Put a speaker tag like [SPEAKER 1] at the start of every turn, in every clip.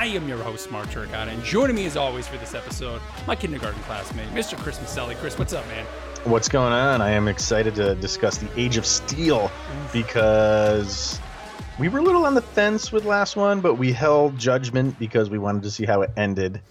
[SPEAKER 1] I am your host, Mark Turcon, and joining me as always for this episode, my kindergarten classmate, Mr. Chris Maselli. Chris, what's up, man?
[SPEAKER 2] What's going on? I am excited to discuss the Age of Steel because we were a little on the fence with last one, but we held judgment because we wanted to see how it ended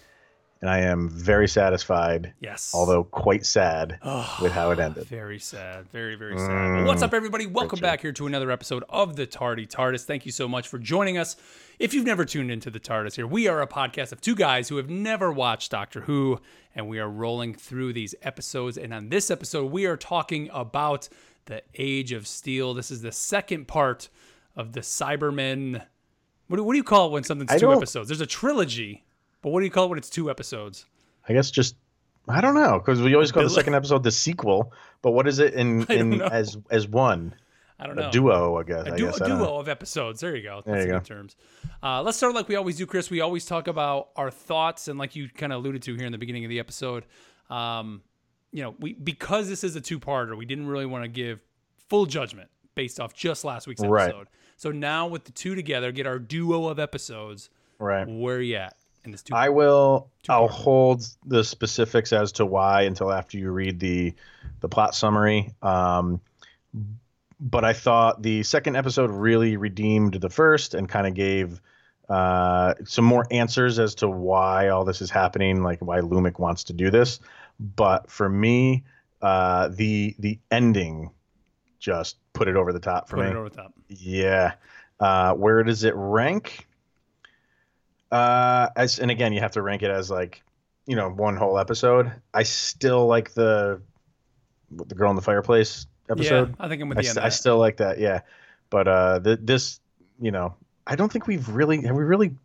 [SPEAKER 2] and I am very satisfied.
[SPEAKER 1] Yes.
[SPEAKER 2] Although quite sad oh, with how it ended.
[SPEAKER 1] Very sad. Very, very sad. Mm, well, what's up, everybody? Welcome back here to another episode of the Tardy TARDIS. Thank you so much for joining us. If you've never tuned into the TARDIS here, we are a podcast of two guys who have never watched Doctor Who, and we are rolling through these episodes. And on this episode, we are talking about the Age of Steel. This is the second part of the Cybermen. What do, what do you call it when something's two episodes? There's a trilogy but what do you call it when it's two episodes?
[SPEAKER 2] I guess just I don't know because we always call the second episode the sequel. But what is it in in as as one?
[SPEAKER 1] I don't know.
[SPEAKER 2] A duo, I guess.
[SPEAKER 1] A, du-
[SPEAKER 2] I
[SPEAKER 1] duo of episodes. There you go. That's there you go. terms. Uh, let's start like we always do, Chris. We always talk about our thoughts, and like you kind of alluded to here in the beginning of the episode, um, you know, we because this is a two-parter, we didn't really want to give full judgment based off just last week's episode. Right. So now with the two together, get our duo of episodes.
[SPEAKER 2] Right.
[SPEAKER 1] Where are you at?
[SPEAKER 2] It's two. I will. i I'll hold the specifics as to why until after you read the the plot summary. Um, but I thought the second episode really redeemed the first and kind of gave uh, some more answers as to why all this is happening, like why Lumic wants to do this. But for me, uh, the the ending just put it over the top for
[SPEAKER 1] put
[SPEAKER 2] me.
[SPEAKER 1] It over the top.
[SPEAKER 2] Yeah. Uh, where does it rank? Uh, as and again, you have to rank it as like, you know, one whole episode. I still like the the girl in the fireplace episode.
[SPEAKER 1] Yeah, I think I'm with you.
[SPEAKER 2] I, I still like that. Yeah, but uh, the, this, you know, I don't think we've really have we really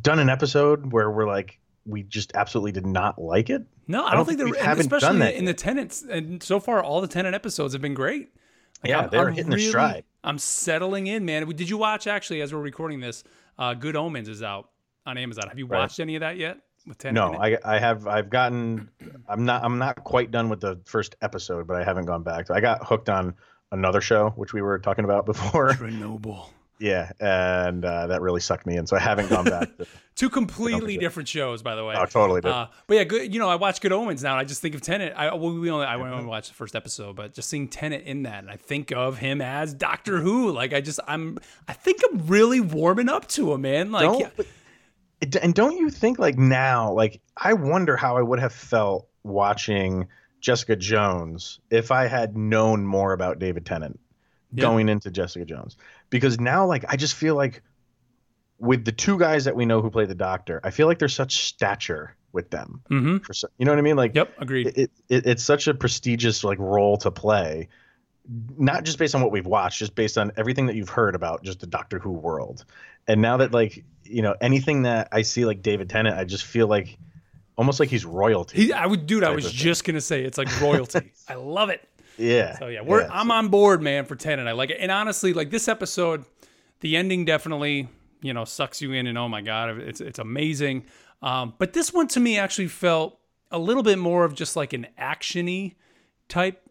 [SPEAKER 2] done an episode where we're like we just absolutely did not like it.
[SPEAKER 1] No, I, I don't, don't, think, think haven't especially done that in the Tennants. And so far, all the Tennant episodes have been great.
[SPEAKER 2] Like, yeah, I'm, they're I'm hitting really, the stride.
[SPEAKER 1] I'm settling in, man. Did you watch actually as we're recording this? Uh, Good Omens is out on Amazon. Have you right. watched any of that yet?
[SPEAKER 2] With ten no, I, I have. I've gotten. I'm not. I'm not quite done with the first episode, but I haven't gone back. I got hooked on another show, which we were talking about before.
[SPEAKER 1] Chernobyl.
[SPEAKER 2] Yeah, and uh, that really sucked me in, so I haven't gone back. To,
[SPEAKER 1] Two completely different shows, by the way.
[SPEAKER 2] Oh, totally. Uh,
[SPEAKER 1] but yeah, good. You know, I watch Good Omens now. I just think of Tennant. I well, we only I only watched the first episode, but just seeing Tennant in that, and I think of him as Doctor Who. Like I just I'm I think I'm really warming up to him, man. Like.
[SPEAKER 2] And don't you think like now, like I wonder how I would have felt watching Jessica Jones if I had known more about David Tennant yeah. going into Jessica Jones because now like I just feel like with the two guys that we know who play the Doctor, I feel like there's such stature with them.
[SPEAKER 1] Mm-hmm.
[SPEAKER 2] For, you know what I mean? Like,
[SPEAKER 1] yep, agreed.
[SPEAKER 2] It, it, it's such a prestigious like role to play, not just based on what we've watched, just based on everything that you've heard about just the Doctor Who world. And now that like you know anything that I see like David Tennant, I just feel like almost like he's royalty.
[SPEAKER 1] He, I would, dude. I was just gonna say it's like royalty. I love it.
[SPEAKER 2] Yeah.
[SPEAKER 1] So yeah, we're yeah, I'm so. on board, man, for Tennant. I like it. And honestly, like this episode, the ending definitely, you know, sucks you in and oh my God, it's it's amazing. Um, but this one to me actually felt a little bit more of just like an actiony type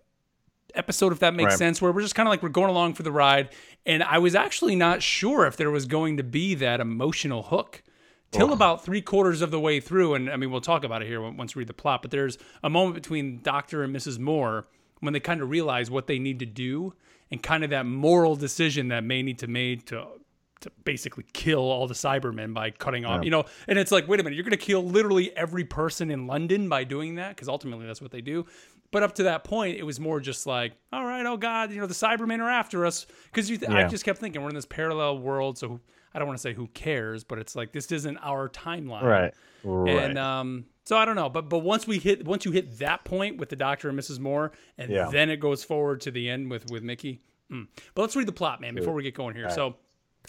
[SPEAKER 1] episode, if that makes right. sense, where we're just kind of like we're going along for the ride. And I was actually not sure if there was going to be that emotional hook till oh. about three quarters of the way through. And I mean, we'll talk about it here once we read the plot. But there's a moment between Doctor and Mrs. Moore when they kind of realize what they need to do and kind of that moral decision that may need to made to to basically kill all the Cybermen by cutting off, yeah. you know. And it's like, wait a minute, you're going to kill literally every person in London by doing that because ultimately that's what they do. But up to that point, it was more just like, all right, oh God, you know, the Cybermen are after us because th- yeah. I just kept thinking we're in this parallel world, so I don't want to say who cares, but it's like this isn't our timeline,
[SPEAKER 2] right? Right.
[SPEAKER 1] And um, so I don't know, but but once we hit once you hit that point with the Doctor and Mrs. Moore, and yeah. then it goes forward to the end with with Mickey. Mm. But let's read the plot, man, before we get going here. Right. So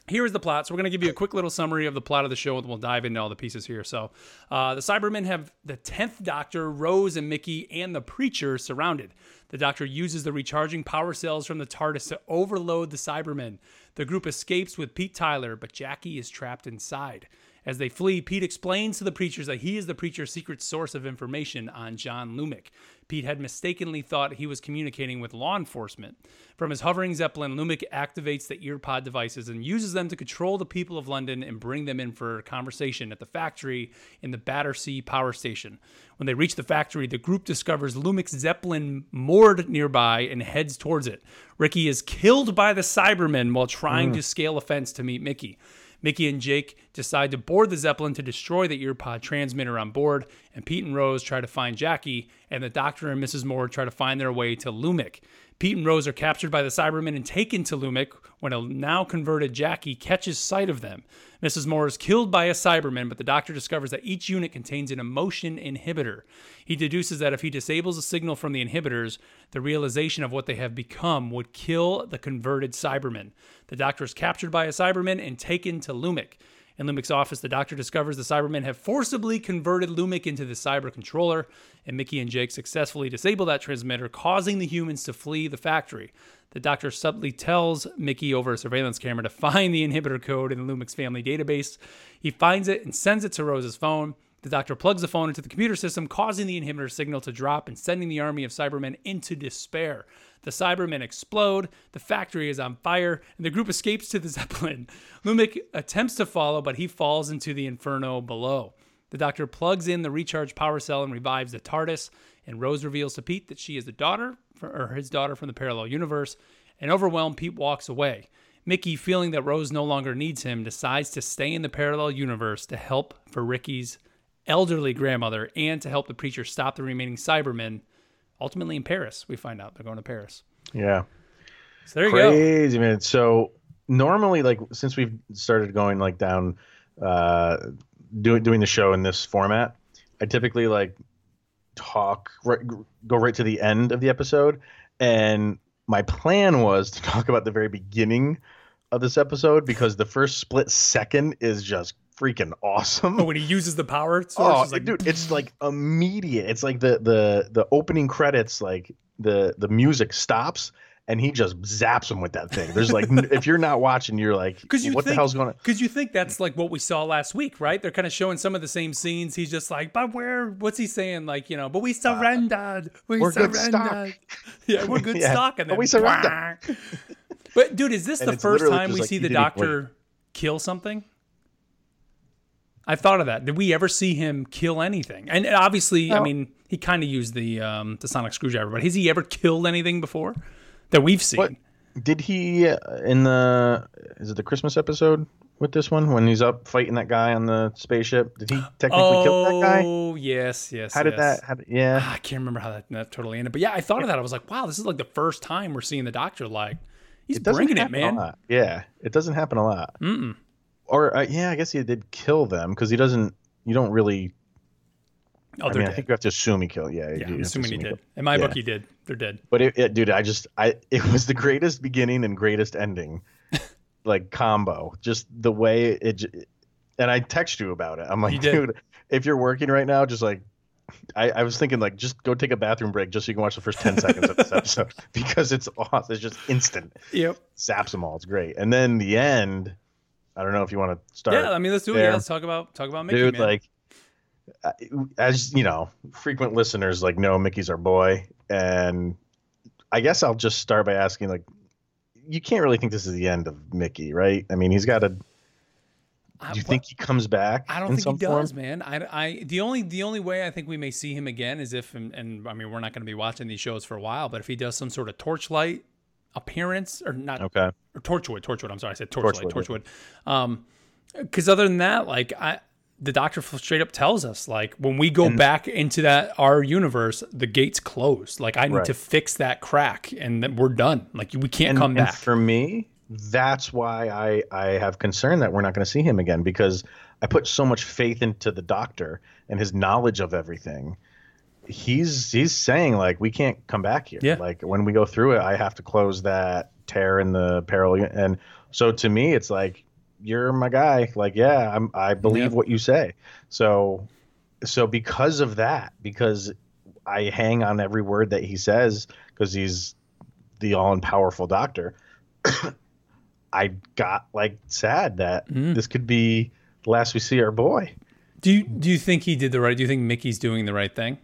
[SPEAKER 1] here is the plot. So we're going to give you a quick little summary of the plot of the show, and we'll dive into all the pieces here. So uh, the Cybermen have the tenth Doctor, Rose and Mickey, and the Preacher surrounded. The Doctor uses the recharging power cells from the TARDIS to overload the Cybermen. The group escapes with Pete Tyler, but Jackie is trapped inside. As they flee, Pete explains to the preachers that he is the preacher's secret source of information on John Lumic. Pete had mistakenly thought he was communicating with law enforcement. From his hovering Zeppelin, Lumic activates the earpod devices and uses them to control the people of London and bring them in for a conversation at the factory in the Battersea power station. When they reach the factory, the group discovers Lumic's Zeppelin moored nearby and heads towards it. Ricky is killed by the Cybermen while trying mm. to scale a fence to meet Mickey. Mickey and Jake decide to board the Zeppelin to destroy the earpod transmitter on board, and Pete and Rose try to find Jackie, and the Doctor and Mrs. Moore try to find their way to Lumic. Pete and Rose are captured by the Cybermen and taken to Lumic when a now converted Jackie catches sight of them. Mrs. Moore is killed by a Cyberman, but the Doctor discovers that each unit contains an emotion inhibitor. He deduces that if he disables a signal from the inhibitors, the realization of what they have become would kill the converted Cyberman. The Doctor is captured by a Cyberman and taken to Lumic. In Lumic's office, the Doctor discovers the Cybermen have forcibly converted Lumic into the cyber controller, and Mickey and Jake successfully disable that transmitter, causing the humans to flee the factory. The Doctor subtly tells Mickey over a surveillance camera to find the inhibitor code in Lumic's family database. He finds it and sends it to Rose's phone. The Doctor plugs the phone into the computer system, causing the inhibitor signal to drop and sending the army of Cybermen into despair. The Cybermen explode, the factory is on fire, and the group escapes to the Zeppelin. Lumic attempts to follow, but he falls into the inferno below. The Doctor plugs in the recharge power cell and revives the TARDIS, and Rose reveals to Pete that she is the daughter, or his daughter from the parallel universe. And overwhelmed, Pete walks away. Mickey, feeling that Rose no longer needs him, decides to stay in the parallel universe to help for Ricky's elderly grandmother and to help the preacher stop the remaining Cybermen. Ultimately, in Paris, we find out they're going to Paris.
[SPEAKER 2] Yeah.
[SPEAKER 1] So there you go.
[SPEAKER 2] Crazy man. So normally, like since we've started going like down, uh, doing doing the show in this format, I typically like talk right, go right to the end of the episode, and my plan was to talk about the very beginning of this episode because the first split second is just freaking awesome.
[SPEAKER 1] But when he uses the power source,
[SPEAKER 2] Oh,
[SPEAKER 1] it's like,
[SPEAKER 2] dude, it's like immediate. It's like the the the opening credits, like the the music stops and he just zaps him with that thing. There's like, if you're not watching, you're like,
[SPEAKER 1] Because you
[SPEAKER 2] what
[SPEAKER 1] think,
[SPEAKER 2] the hell's going on?
[SPEAKER 1] Because you think that's like what we saw last week, right? They're kind of showing some of the same scenes. He's just like, but where? What's he saying? Like, you know, but we surrendered. We
[SPEAKER 2] Uh, good
[SPEAKER 1] surrendered. Yeah, we're good
[SPEAKER 2] Yeah,
[SPEAKER 1] stock. And
[SPEAKER 2] but we surrendered.
[SPEAKER 1] but dude, is this
[SPEAKER 2] And
[SPEAKER 1] the first time we
[SPEAKER 2] like,
[SPEAKER 1] see the doctor kill something? I've thought of that. Did we ever see him kill anything? And obviously, I mean, he kind of used the um, the sonic screwdriver, but has he ever killed anything before that we've seen?
[SPEAKER 2] What? Did he uh, in the is it the Christmas episode with this one when he's up fighting that guy on the spaceship? Did he technically kill that guy?
[SPEAKER 1] Oh yes, yes.
[SPEAKER 2] How did
[SPEAKER 1] yes.
[SPEAKER 2] that? How did, yeah,
[SPEAKER 1] I can't remember how that, that totally ended, but yeah, I thought of that. I was like, wow, this is like the first time we're seeing the doctor. Like, he's
[SPEAKER 2] it
[SPEAKER 1] bringing it, man.
[SPEAKER 2] Yeah, it doesn't happen a lot.
[SPEAKER 1] Mm-mm.
[SPEAKER 2] Or uh, yeah, I guess he did kill them because he doesn't. You don't really.
[SPEAKER 1] Oh,
[SPEAKER 2] I mean, I think you have to assume he killed. Yeah,
[SPEAKER 1] yeah,
[SPEAKER 2] have
[SPEAKER 1] I'm assuming he did.
[SPEAKER 2] killed.
[SPEAKER 1] In my
[SPEAKER 2] Yeah.
[SPEAKER 1] book, he did. They're dead.
[SPEAKER 2] But it, it, dude, I just, I, it was the greatest beginning and greatest ending, like combo. Just the way it, and I text you about it. I'm like, dude, if you're working right now, just like, I, I was thinking like, just go take a bathroom break just so you can watch the first ten seconds of this episode because it's awesome. It's just instant.
[SPEAKER 1] Yep.
[SPEAKER 2] Zaps them all. It's great. And then the end. I don't know if you want to start.
[SPEAKER 1] Yeah, I mean, let's do it. Yeah, let's talk about talk about Mickey,
[SPEAKER 2] dude
[SPEAKER 1] man.
[SPEAKER 2] like as you know frequent listeners like know mickey's our boy and i guess i'll just start by asking like you can't really think this is the end of mickey right i mean he's got
[SPEAKER 1] a
[SPEAKER 2] do you think he comes back
[SPEAKER 1] I don't
[SPEAKER 2] in
[SPEAKER 1] think he does,
[SPEAKER 2] form?
[SPEAKER 1] man. I, I the only the only way I think we may see him again is if and, and I mean we're not going to be watching these shows for a while, but if he does some sort of torchlight appearance or not
[SPEAKER 2] okay
[SPEAKER 1] or Torchwood, Torchwood. I'm sorry, I said Torchlight,
[SPEAKER 2] Torchwood,
[SPEAKER 1] Torchwood. Um, because other than that, like I, the doctor straight up tells us, like when we go back into that our universe, the gates closed. Like I need
[SPEAKER 2] Right.
[SPEAKER 1] to fix that crack, and then we're done. Like we can't
[SPEAKER 2] and,
[SPEAKER 1] come
[SPEAKER 2] and
[SPEAKER 1] back.
[SPEAKER 2] for me that's why i i have concern that we're not going to see him again because i put so much faith into the doctor and his knowledge of everything he's he's saying like we can't come back here
[SPEAKER 1] Yeah.
[SPEAKER 2] like when we go through it i have to close that tear in the parallel and so to me it's like you're my guy like yeah i'm i believe
[SPEAKER 1] Yeah.
[SPEAKER 2] what you say so so because of that because i hang on every word that he says because he's the all-powerful doctor i got like sad that
[SPEAKER 1] Mm.
[SPEAKER 2] this could be the last we see our boy.
[SPEAKER 1] Do you do you think he did the right? Do you think Mickey's doing the right thing?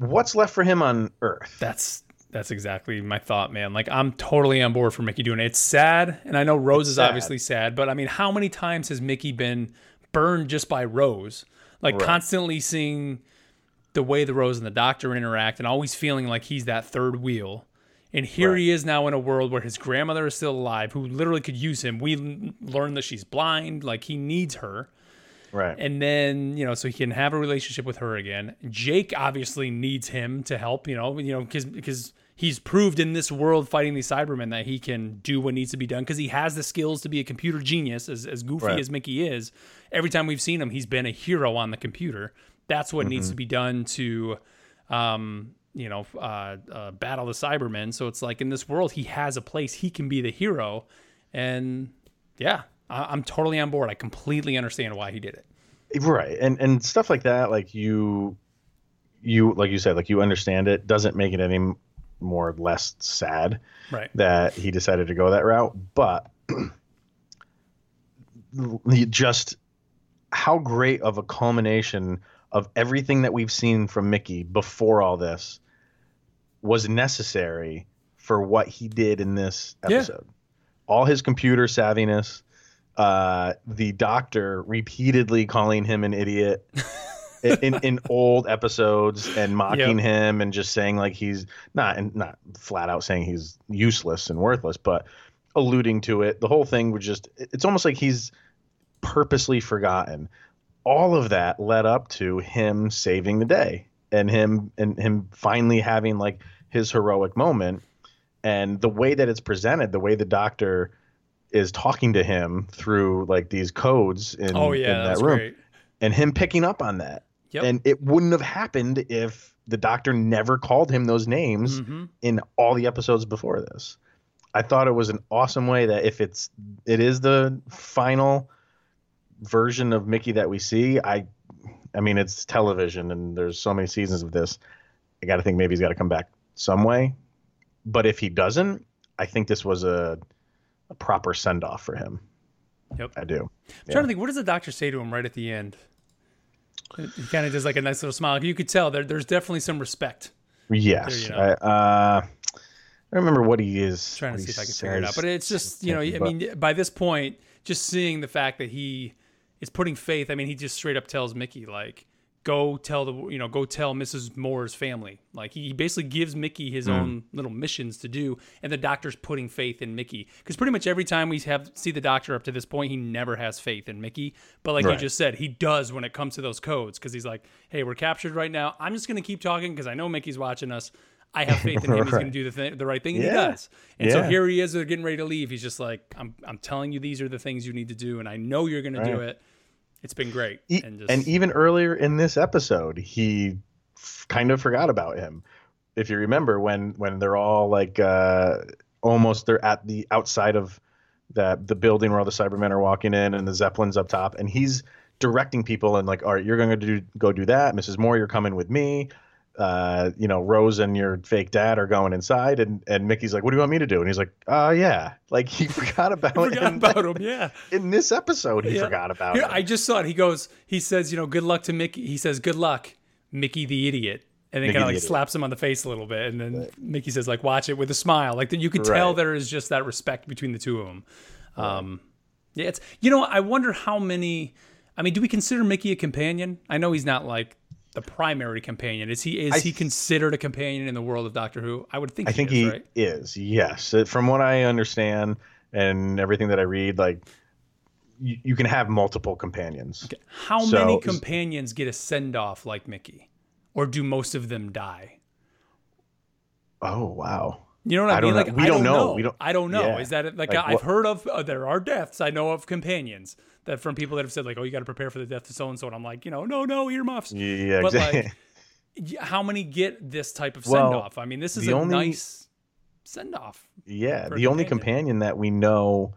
[SPEAKER 2] What's left for him on Earth?
[SPEAKER 1] That's that's exactly my thought, man. Like I'm totally on board for Mickey doing it. It's sad, and I know Rose
[SPEAKER 2] It's
[SPEAKER 1] is
[SPEAKER 2] sad.
[SPEAKER 1] obviously sad, but I mean, how many times has Mickey been burned just by Rose? Like
[SPEAKER 2] Right.
[SPEAKER 1] constantly seeing the way the Rose and the Doctor interact, and always feeling like he's that third wheel. And here he is now in a world where his grandmother is still alive, who literally could use him. We learn that she's blind, like he needs her
[SPEAKER 2] Right.
[SPEAKER 1] and then you know so he can have a relationship with her again. Jake obviously needs him to help you know you know because because he's proved in this world fighting these cybermen that he can do what needs to be done because he has the skills to be a computer genius as, as goofy
[SPEAKER 2] Right.
[SPEAKER 1] as mickey is. Every time we've seen him he's been a hero on the computer. That's what needs to be done to um you know uh, uh battle the cybermen. So it's like in this world he has a place. He can be the hero. And yeah i'm totally on board. I completely understand why he did it.
[SPEAKER 2] Right. And and stuff like that like you you like you said like you understand it doesn't make it any more or less sad
[SPEAKER 1] right.
[SPEAKER 2] that he decided to go that route. But just how great of a culmination of everything that we've seen from Mickey before all this was necessary for what he did in this
[SPEAKER 1] Yeah.
[SPEAKER 2] episode. All his computer savviness, uh, the doctor repeatedly calling him an idiot in, in, old episodes and mocking him and just saying like he's not and not flat out saying he's useless and worthless, but alluding to it. The whole thing was just it's almost like he's purposely forgotten. All of that led up to him saving the day and him and him finally having like his heroic moment. And the way that it's presented, the way the doctor is talking to him through like these codes in,
[SPEAKER 1] Oh
[SPEAKER 2] in that room
[SPEAKER 1] great.
[SPEAKER 2] and him picking up on that.
[SPEAKER 1] Yep.
[SPEAKER 2] And it wouldn't have happened if the doctor never called him those names
[SPEAKER 1] hmm
[SPEAKER 2] in all the episodes before this. I thought it was an awesome way that if it's it is the final version of Mickey that we see, I I mean it's television and there's so many seasons of this. I got to think maybe he's got to come back some way. But if he doesn't, I think this was a a proper send off for him.
[SPEAKER 1] Yep.
[SPEAKER 2] I do.
[SPEAKER 1] I'm trying to think, what does the doctor say to him right at the end? He kind of does like a nice little smile. You could tell there, there's definitely some respect.
[SPEAKER 2] Yes.
[SPEAKER 1] you
[SPEAKER 2] I, uh, I remember what he is.
[SPEAKER 1] trying to see if I can figure it out. But it's just, you know, I mean, by this point, just seeing the fact that he is putting faith. I mean, he just straight up tells Mickey like, "Go tell the, you know, go tell Mrs. Moore's family." Like he, basically gives Mickey his
[SPEAKER 2] Hmm.
[SPEAKER 1] own little missions to do, and the doctor's putting faith in Mickey because pretty much every time we have see the doctor up to this point, he never has faith in Mickey. But like you just said, he does when it comes to those codes because he's like, "Hey, we're captured right now. I'm just gonna keep talking because I know Mickey's watching us." I have faith in him. He's going to do the th- the right thing, and he does. And so here he is. They're getting ready to leave. He's just like, I'm, I'm telling you, these are the things you need to do, and I know you're going to do it. It's been great.
[SPEAKER 2] E-
[SPEAKER 1] and
[SPEAKER 2] and, even earlier in this episode, he f- kind of forgot about him. If you remember when when they're all like uh, almost they're at the outside of that the building where all the Cybermen are walking in, and the Zeppelin's up top, and he's directing people and like, all right, you're going to do go do that, Mrs. Moore, you're coming with me. Uh, you know, Rose and your fake dad are going inside, and and Mickey's like, "What do you want me to do?" And he's like, "Uh, yeah." Like he forgot about it.
[SPEAKER 1] forgot
[SPEAKER 2] in-
[SPEAKER 1] about him. Yeah.
[SPEAKER 2] in this episode. He
[SPEAKER 1] Yeah.
[SPEAKER 2] forgot about
[SPEAKER 1] Here,
[SPEAKER 2] it.
[SPEAKER 1] I just saw it. He goes, he says, you know, good luck to Mickey. He says, good luck, Mickey the idiot. And then kind of like
[SPEAKER 2] idiot.
[SPEAKER 1] slaps him on the face a little bit. And then Mickey says, like, watch it with a smile. Like, that you could tell
[SPEAKER 2] Right.
[SPEAKER 1] there is just that respect between the two of them. Um, yeah, it's, you know, I wonder how many, I mean, do we consider Mickey a companion? I know he's not like the primary companion. Is he, is
[SPEAKER 2] I
[SPEAKER 1] he considered a companion in the world of Doctor Who? I would think
[SPEAKER 2] I
[SPEAKER 1] he
[SPEAKER 2] think
[SPEAKER 1] is,
[SPEAKER 2] he
[SPEAKER 1] right?
[SPEAKER 2] is. Yes, Uh, from what I understand and everything that I read, like you, you can have multiple companions. Okay.
[SPEAKER 1] How
[SPEAKER 2] So-
[SPEAKER 1] many companions get a send off like Mickey? Or do most of them die?
[SPEAKER 2] Oh wow.
[SPEAKER 1] You know what I,
[SPEAKER 2] I
[SPEAKER 1] mean?
[SPEAKER 2] don't.
[SPEAKER 1] Like
[SPEAKER 2] We
[SPEAKER 1] I
[SPEAKER 2] don't
[SPEAKER 1] don't
[SPEAKER 2] know.
[SPEAKER 1] know.
[SPEAKER 2] We don't-
[SPEAKER 1] I don't know.
[SPEAKER 2] yeah.
[SPEAKER 1] Is that like,
[SPEAKER 2] Like,
[SPEAKER 1] I've
[SPEAKER 2] what-
[SPEAKER 1] heard of? Uh, there are deaths. I know of companions that from people that have said like, "Oh, you got to prepare for the death of so and so," and I'm like, you know, no, no earmuffs.
[SPEAKER 2] Yeah,
[SPEAKER 1] But
[SPEAKER 2] exactly.
[SPEAKER 1] like, how many get this type of send
[SPEAKER 2] Well,
[SPEAKER 1] off? I mean, this is
[SPEAKER 2] the
[SPEAKER 1] a
[SPEAKER 2] only-
[SPEAKER 1] nice send off.
[SPEAKER 2] yeah, the only
[SPEAKER 1] companion.
[SPEAKER 2] that we know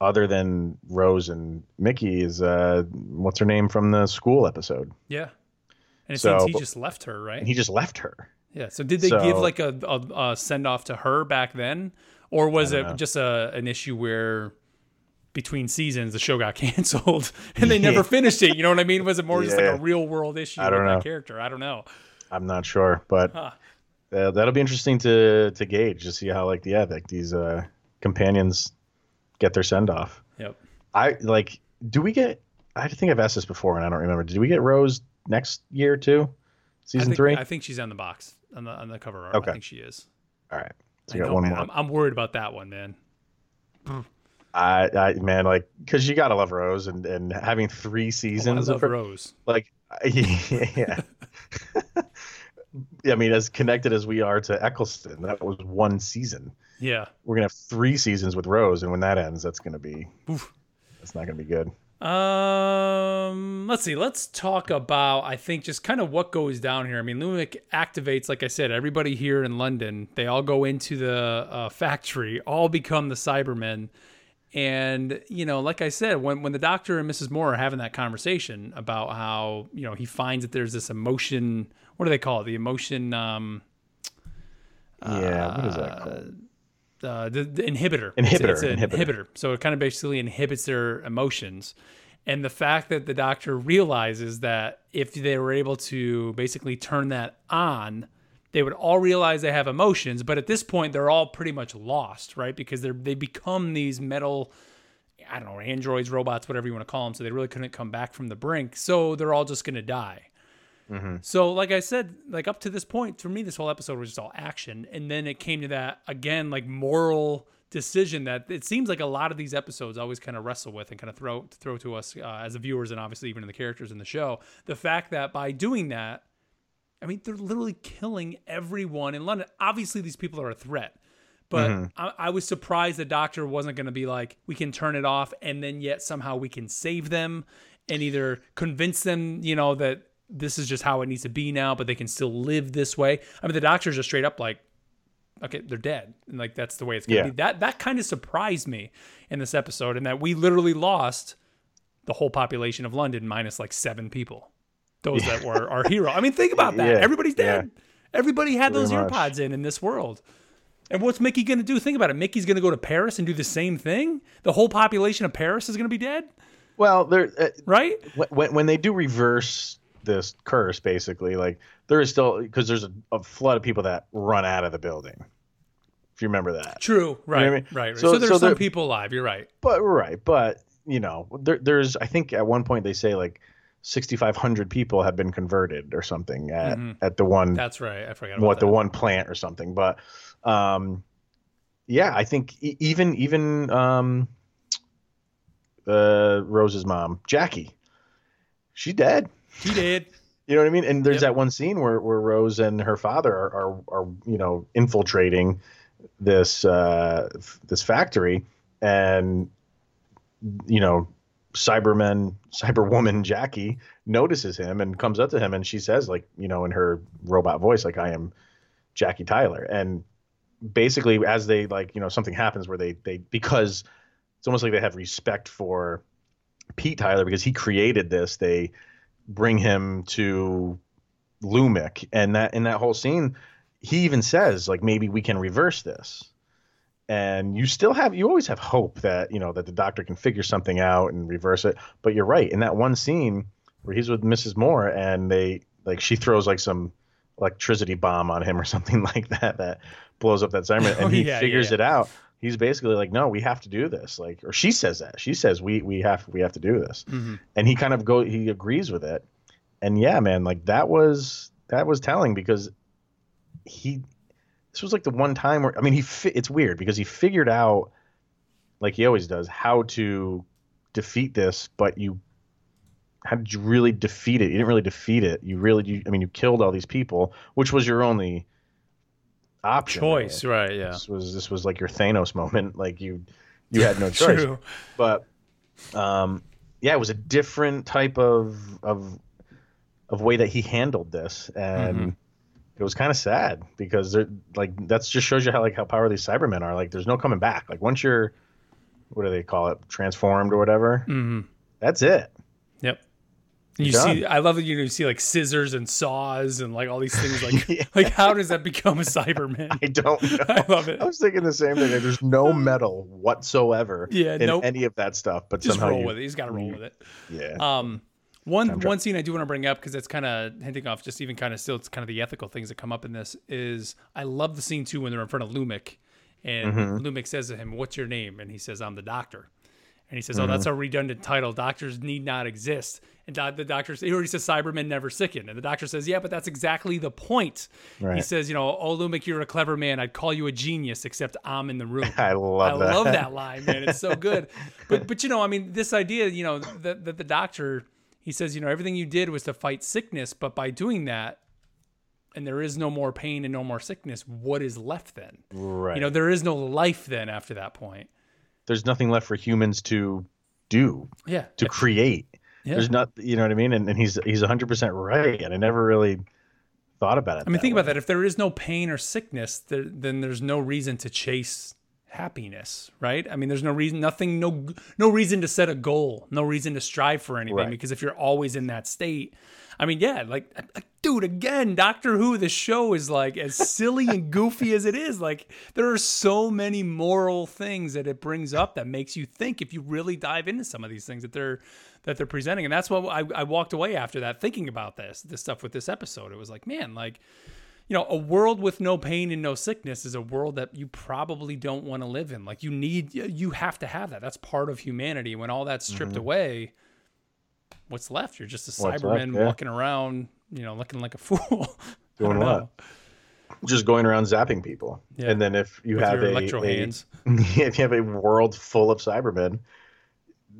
[SPEAKER 2] other than Rose and Mickey is uh what's her name from the school episode.
[SPEAKER 1] Yeah. And it
[SPEAKER 2] So-
[SPEAKER 1] seems he just left her, right?
[SPEAKER 2] And he just left her.
[SPEAKER 1] yeah. So did they give like a, a, a send off to her back then, or was it
[SPEAKER 2] know.
[SPEAKER 1] just a an issue where between seasons the show got canceled and they never finished it. You know what I mean? Was it more just like a real world issue
[SPEAKER 2] I don't
[SPEAKER 1] that
[SPEAKER 2] know.
[SPEAKER 1] character? I don't know.
[SPEAKER 2] I'm not sure, but
[SPEAKER 1] Huh.
[SPEAKER 2] uh, that'll be interesting to to gauge to see how like yeah like these uh companions get their send off.
[SPEAKER 1] Yep.
[SPEAKER 2] I like. Do we get? I think I've asked this before and I don't remember. Did we get Rose next year too? Season
[SPEAKER 1] I think,
[SPEAKER 2] three.
[SPEAKER 1] I think she's on the box on the on the cover art.
[SPEAKER 2] Okay.
[SPEAKER 1] I think she is.
[SPEAKER 2] All right. So
[SPEAKER 1] I
[SPEAKER 2] you got
[SPEAKER 1] know,
[SPEAKER 2] one
[SPEAKER 1] man.
[SPEAKER 2] more.
[SPEAKER 1] I'm, I'm worried about that one, man.
[SPEAKER 2] I, I man, like, cause you gotta love Rose, and and having three
[SPEAKER 1] Oh, I
[SPEAKER 2] seasons
[SPEAKER 1] love
[SPEAKER 2] of her,
[SPEAKER 1] Rose.
[SPEAKER 2] like, yeah. yeah, I mean, as connected as we are to Eccleston, that was one season.
[SPEAKER 1] Yeah.
[SPEAKER 2] We're gonna have three seasons with Rose, and when that ends, that's gonna be,
[SPEAKER 1] Oof.
[SPEAKER 2] that's not gonna be good.
[SPEAKER 1] Um, let's see. Let's talk about. I think just kind of what goes down here. I mean, Lumic activates, like I said, everybody here in London. They all go into the uh, factory, all become the Cybermen, and you know, like I said, when when the Doctor and Mrs. Moore are having that conversation about how you know he finds that there's this emotion. What do they call it? The emotion. Um,
[SPEAKER 2] Yeah, what is that called?
[SPEAKER 1] uh, the, the inhibitor.
[SPEAKER 2] Inhibitor,
[SPEAKER 1] It's, it's an
[SPEAKER 2] inhibitor.
[SPEAKER 1] inhibitor. So it kind of basically inhibits their emotions. And the fact that the doctor realizes that if they were able to basically turn that on, they would all realize they have emotions. But at this point, they're all pretty much lost, right? Because they're they become these metal, I don't know, androids, robots, whatever you want to call them. So they really couldn't come back from the brink. So they're all just gonna die. So, like I said, like up to this point, for me, this whole episode was just all action, and then it came to that again, like moral decision that it seems like a lot of these episodes always kind of wrestle with and kind of throw throw to us uh, as the viewers, and obviously even in the characters in the show. The fact that by doing that, I mean, they're literally killing everyone in London. Obviously, these people are a threat. But mm-hmm. I, I was surprised the doctor wasn't going to be like, we can turn it off, and then yet somehow we can save them and either convince them, you know, that this is just how it needs to be now, but they can still live this way. I mean, the doctor's just straight up like, okay, they're dead, and like that's the way it's gonna
[SPEAKER 2] Yeah.
[SPEAKER 1] be. That that kind of surprised me in this episode, and that we literally lost the whole population of London minus like seven people. Those that were our hero. I mean, think about that.
[SPEAKER 2] Yeah,
[SPEAKER 1] Everybody's dead. Everybody had those
[SPEAKER 2] much.
[SPEAKER 1] earpods in in this world. And what's Mickey going to do? Think about it. Mickey's going to go to Paris and do the same thing. The whole population of Paris is going to be dead,
[SPEAKER 2] Well, there, uh,
[SPEAKER 1] right?
[SPEAKER 2] when when they do reverse this curse, basically, like there is still because there's a, a flood of people that run out of the building. If you remember that,
[SPEAKER 1] True. Right.
[SPEAKER 2] what I mean?
[SPEAKER 1] Right. right. So,
[SPEAKER 2] So-
[SPEAKER 1] there's
[SPEAKER 2] so
[SPEAKER 1] some people alive. You're right.
[SPEAKER 2] but right, but you know, there, there's I think at one point they say like 6,500 people have been converted or something at at the one
[SPEAKER 1] That's right. I forgot
[SPEAKER 2] what the one plant or something, but um, yeah, I think even even um, uh, Rose's mom, Jackie, she dead.
[SPEAKER 1] She did.
[SPEAKER 2] You know what I mean? And there's
[SPEAKER 1] Yep.
[SPEAKER 2] that one scene where, where Rose and her father are, are, are you know, infiltrating this uh, f- this factory, and you know, Cyberman, Cyberwoman Jackie notices him and comes up to him, and she says, like, you know, in her robot voice, like, I am Jackie Tyler, and basically, as they like, you know, something happens where they they because it's almost like they have respect for Pete Tyler because he created this. They bring him to Lumic, and that in that whole scene, he even says like maybe we can reverse this. And you still have you always have hope that you know that the doctor can figure something out and reverse it. But you're right in that one scene where he's with Mrs. Moore and they like she throws like some electricity bomb on him or something like that that blows up that
[SPEAKER 1] Oh,
[SPEAKER 2] and he
[SPEAKER 1] yeah,
[SPEAKER 2] figures
[SPEAKER 1] yeah.
[SPEAKER 2] it out. He's basically like, no, we have to do this. Like, or she says that. She says we we have we have to do this
[SPEAKER 1] Mhm.
[SPEAKER 2] and he kind of go he agrees with it and yeah man like that was that was telling because he this was like the one time where i mean he fi- it's weird because he figured out like he always does how to defeat this but you how did you really defeat it you didn't really defeat it you really you, i mean you killed all these people which was your only option
[SPEAKER 1] Choice. Right. Yeah.
[SPEAKER 2] this was this was like your thanos moment like you you had no choice
[SPEAKER 1] True.
[SPEAKER 2] but um, yeah, it was a different type of of of way that he handled this, and
[SPEAKER 1] Mm-hmm.
[SPEAKER 2] It was kind of sad because they're like that just shows you how like how powerful these Cybermen are. Like, there's no coming back. Like once you're what do they call it, transformed or whatever,
[SPEAKER 1] hmm
[SPEAKER 2] that's it.
[SPEAKER 1] Yep. You
[SPEAKER 2] Done.
[SPEAKER 1] see, I love that you, see like scissors and saws and like all these things. Like, like how does that become a Cyberman?
[SPEAKER 2] I don't know.
[SPEAKER 1] I love it.
[SPEAKER 2] I was thinking the same thing. Like, there's no metal whatsoever
[SPEAKER 1] Yeah,
[SPEAKER 2] in
[SPEAKER 1] nope.
[SPEAKER 2] any of that stuff, but
[SPEAKER 1] Just
[SPEAKER 2] somehow
[SPEAKER 1] roll
[SPEAKER 2] you,
[SPEAKER 1] with it. He's got to roll with it.
[SPEAKER 2] yeah.
[SPEAKER 1] Um, one one scene I do want to bring up because it's kind of hinting off just even kind of still it's kind of the ethical things that come up in this is I love the scene too when they're in front of Lumic and
[SPEAKER 2] Mm-hmm.
[SPEAKER 1] Lumic says to him, "What's your name?" and he says, "I'm the doctor." And he says, "Oh,
[SPEAKER 2] Mm-hmm.
[SPEAKER 1] that's a redundant title. Doctors need not exist." And the doctor he already says Cybermen never sicken. And the doctor says, "Yeah, but that's exactly the point." He says, "You know, oh Lumic, you're a clever man. I'd call you a genius, except I'm in the room."
[SPEAKER 2] I
[SPEAKER 1] I
[SPEAKER 2] love that.
[SPEAKER 1] love that line, man. It's so good. But but you know, I mean, this idea, you know, that, that the doctor he says, you know, everything you did was to fight sickness, but by doing that, and there is no more pain and no more sickness, what is left then?
[SPEAKER 2] Right.
[SPEAKER 1] You know, there is no life then after that point.
[SPEAKER 2] there's nothing left for humans to do,
[SPEAKER 1] Yeah.
[SPEAKER 2] to create.
[SPEAKER 1] yeah.
[SPEAKER 2] There's not, you know what I mean? And, and he's he's 100% right. And I never really thought about it.
[SPEAKER 1] I mean, think about that. If there is no pain or sickness, there, then there's no reason to chase happiness, right? I mean, there's no reason, nothing, no, no reason to set a goal, no reason to strive for anything
[SPEAKER 2] Right.
[SPEAKER 1] because if you're always in that state, I mean, yeah, like, like, dude, again, Doctor Who, the show is like as silly and goofy as it is. Like, there are so many moral things that it brings up that makes you think if you really dive into some of these things that they're that they're presenting, and that's what I, I walked away after that thinking about this, this stuff with this episode. It was like, man, like you know, a world with no pain and no sickness is a world that you probably don't want to live in. Like you need, you have to have that. That's part of humanity. When all that's stripped away, what's left? You're just a
[SPEAKER 2] Mm-hmm. What's
[SPEAKER 1] Cyberman
[SPEAKER 2] left, yeah.
[SPEAKER 1] walking around, you know, looking like a fool.
[SPEAKER 2] Doing what? Just going around zapping people.
[SPEAKER 1] Yeah.
[SPEAKER 2] And then if you
[SPEAKER 1] With
[SPEAKER 2] have a,
[SPEAKER 1] electro
[SPEAKER 2] a-
[SPEAKER 1] hands.
[SPEAKER 2] if you have a world full of Cybermen,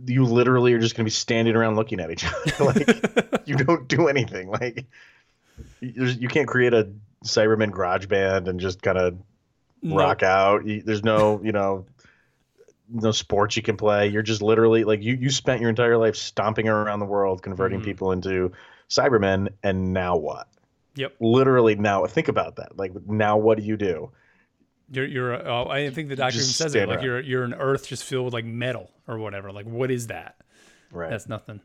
[SPEAKER 2] you literally are just going to be standing around looking at each other. like you don't do anything. Like you can't create a Cyberman garage band and just kind of
[SPEAKER 1] No.
[SPEAKER 2] rock out. There's no, you know, no sports you can play. You're just literally like you. You spent your entire life stomping around the world, converting
[SPEAKER 1] Mhm.
[SPEAKER 2] people into Cybermen, and now what?
[SPEAKER 1] Yep.
[SPEAKER 2] Literally now. Think about that. Like now, what do you do?
[SPEAKER 1] You're, you're, oh, I think the doctor even says it. Like
[SPEAKER 2] around.
[SPEAKER 1] you're, you're an earth just filled with like metal or whatever. Like, what is that?
[SPEAKER 2] Right.
[SPEAKER 1] That's nothing.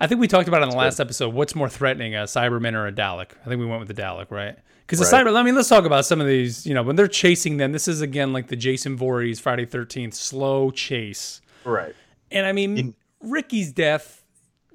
[SPEAKER 1] I think we talked about it in the last episode. What's more threatening, a Cyberman or a Dalek? I think we went with the Dalek, right? Because the
[SPEAKER 2] Right.
[SPEAKER 1] Cyber. I mean, let's talk about some of these. You know, when they're chasing them, this is again like the Jason Voorhees Friday Thirteenth slow chase.
[SPEAKER 2] right.
[SPEAKER 1] And I mean,
[SPEAKER 2] In-
[SPEAKER 1] Ricky's death.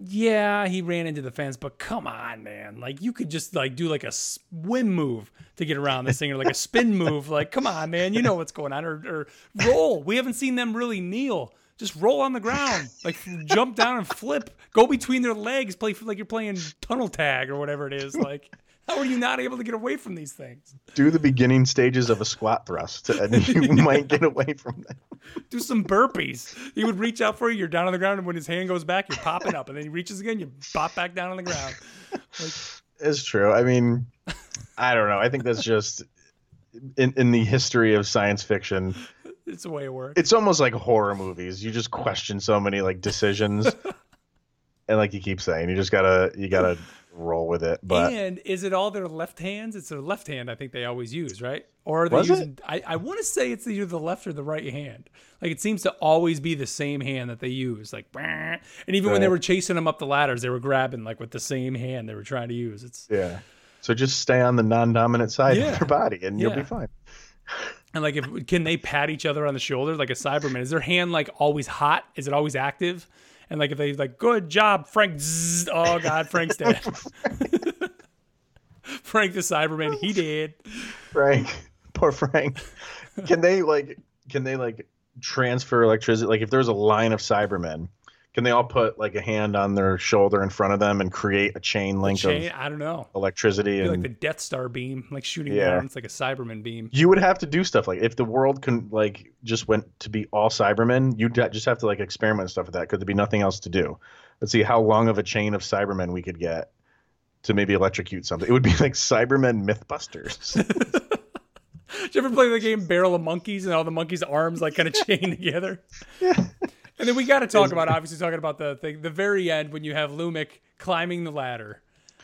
[SPEAKER 1] Yeah, he ran into the fence, but come on, man! Like you could just like do like a swim move to get around this thing, or like a spin move. Like, come on, man! You know what's going on, or, or roll. We haven't seen them really kneel. Just roll on the ground, like jump down and flip. Go between their legs, play like you're playing tunnel tag or whatever it is. Like, how are you not able to get away from these things?
[SPEAKER 2] do the beginning stages of a squat thrust and you might get away from that.
[SPEAKER 1] do some burpees. He would reach out for you. You're down on the ground, and when his hand goes back, you're popping up, and then he reaches again, you pop back down on the ground.
[SPEAKER 2] It's true. I mean, I don't know. I think that's just in in the history of science fiction.
[SPEAKER 1] It's the way it works.
[SPEAKER 2] It's almost like horror movies. You just question so many like decisions, and like you keep saying, you just gotta you gotta roll with it. But
[SPEAKER 1] and is it all their left hands? It's their left hand. I think they always use, right? Or are they
[SPEAKER 2] Was it?
[SPEAKER 1] using? I, I want to say it's either the left or the right hand. Like it seems to always be the same hand that they use. Like, and even when they were chasing them up the ladders, they were grabbing like with the same hand they were trying to use. It's
[SPEAKER 2] yeah, so just stay on the non-dominant side
[SPEAKER 1] Yeah.
[SPEAKER 2] of your body, and you'll be fine.
[SPEAKER 1] And like, if can they pat each other on the shoulder like a Cyberman? Is their hand like always hot? Is it always active? And like, if they like, good job, Frank. Zzz, oh God, Frank's dead. Frank the Cyberman, he did.
[SPEAKER 2] Frank, poor Frank. Can they like? Can they like transfer electricity? Like, if there's a line of Cybermen, can they all put like a hand on their shoulder in front of them and create a chain link
[SPEAKER 1] Chain,
[SPEAKER 2] of
[SPEAKER 1] I don't know.
[SPEAKER 2] electricity?
[SPEAKER 1] Be like
[SPEAKER 2] And
[SPEAKER 1] the Death Star beam, like shooting
[SPEAKER 2] Yeah.
[SPEAKER 1] down. It's like a Cyberman beam.
[SPEAKER 2] you would have to do stuff like if the world can like just went to be all Cybermen, you'd just have to like experiment and stuff with that. Could there be nothing else to do? Let's see how long of a chain of Cybermen we could get to maybe electrocute something. It would be like Cybermen Mythbusters.
[SPEAKER 1] Did you ever play the game Barrel of Monkeys and all the monkeys' arms like kind of chained together? And then we got to talk about obviously talking about the thing, the very end when you have Lumic climbing the ladder.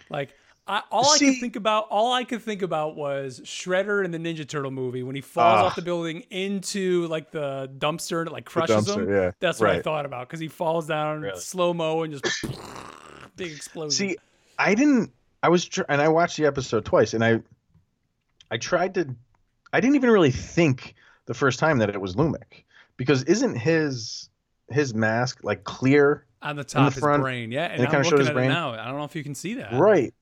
[SPEAKER 1] Like I, all I could think about, all I could think about was Shredder in the Ninja Turtle movie when he falls
[SPEAKER 2] Ah.
[SPEAKER 1] off the building into like the dumpster and it like crushes
[SPEAKER 2] dumpster,
[SPEAKER 1] him.
[SPEAKER 2] yeah,
[SPEAKER 1] That's what I thought about because he falls down
[SPEAKER 2] Really?
[SPEAKER 1] slow mo and just big explosion.
[SPEAKER 2] See, I didn't. I was tr- and I watched the episode twice, and I, I tried to. I didn't even really think the first time that it was Lumic, because isn't his his mask like clear
[SPEAKER 1] on the top
[SPEAKER 2] the
[SPEAKER 1] his
[SPEAKER 2] front,
[SPEAKER 1] brain, yeah, and
[SPEAKER 2] and it kinda showed his brain?
[SPEAKER 1] it now. I don't know if you can see that.
[SPEAKER 2] right?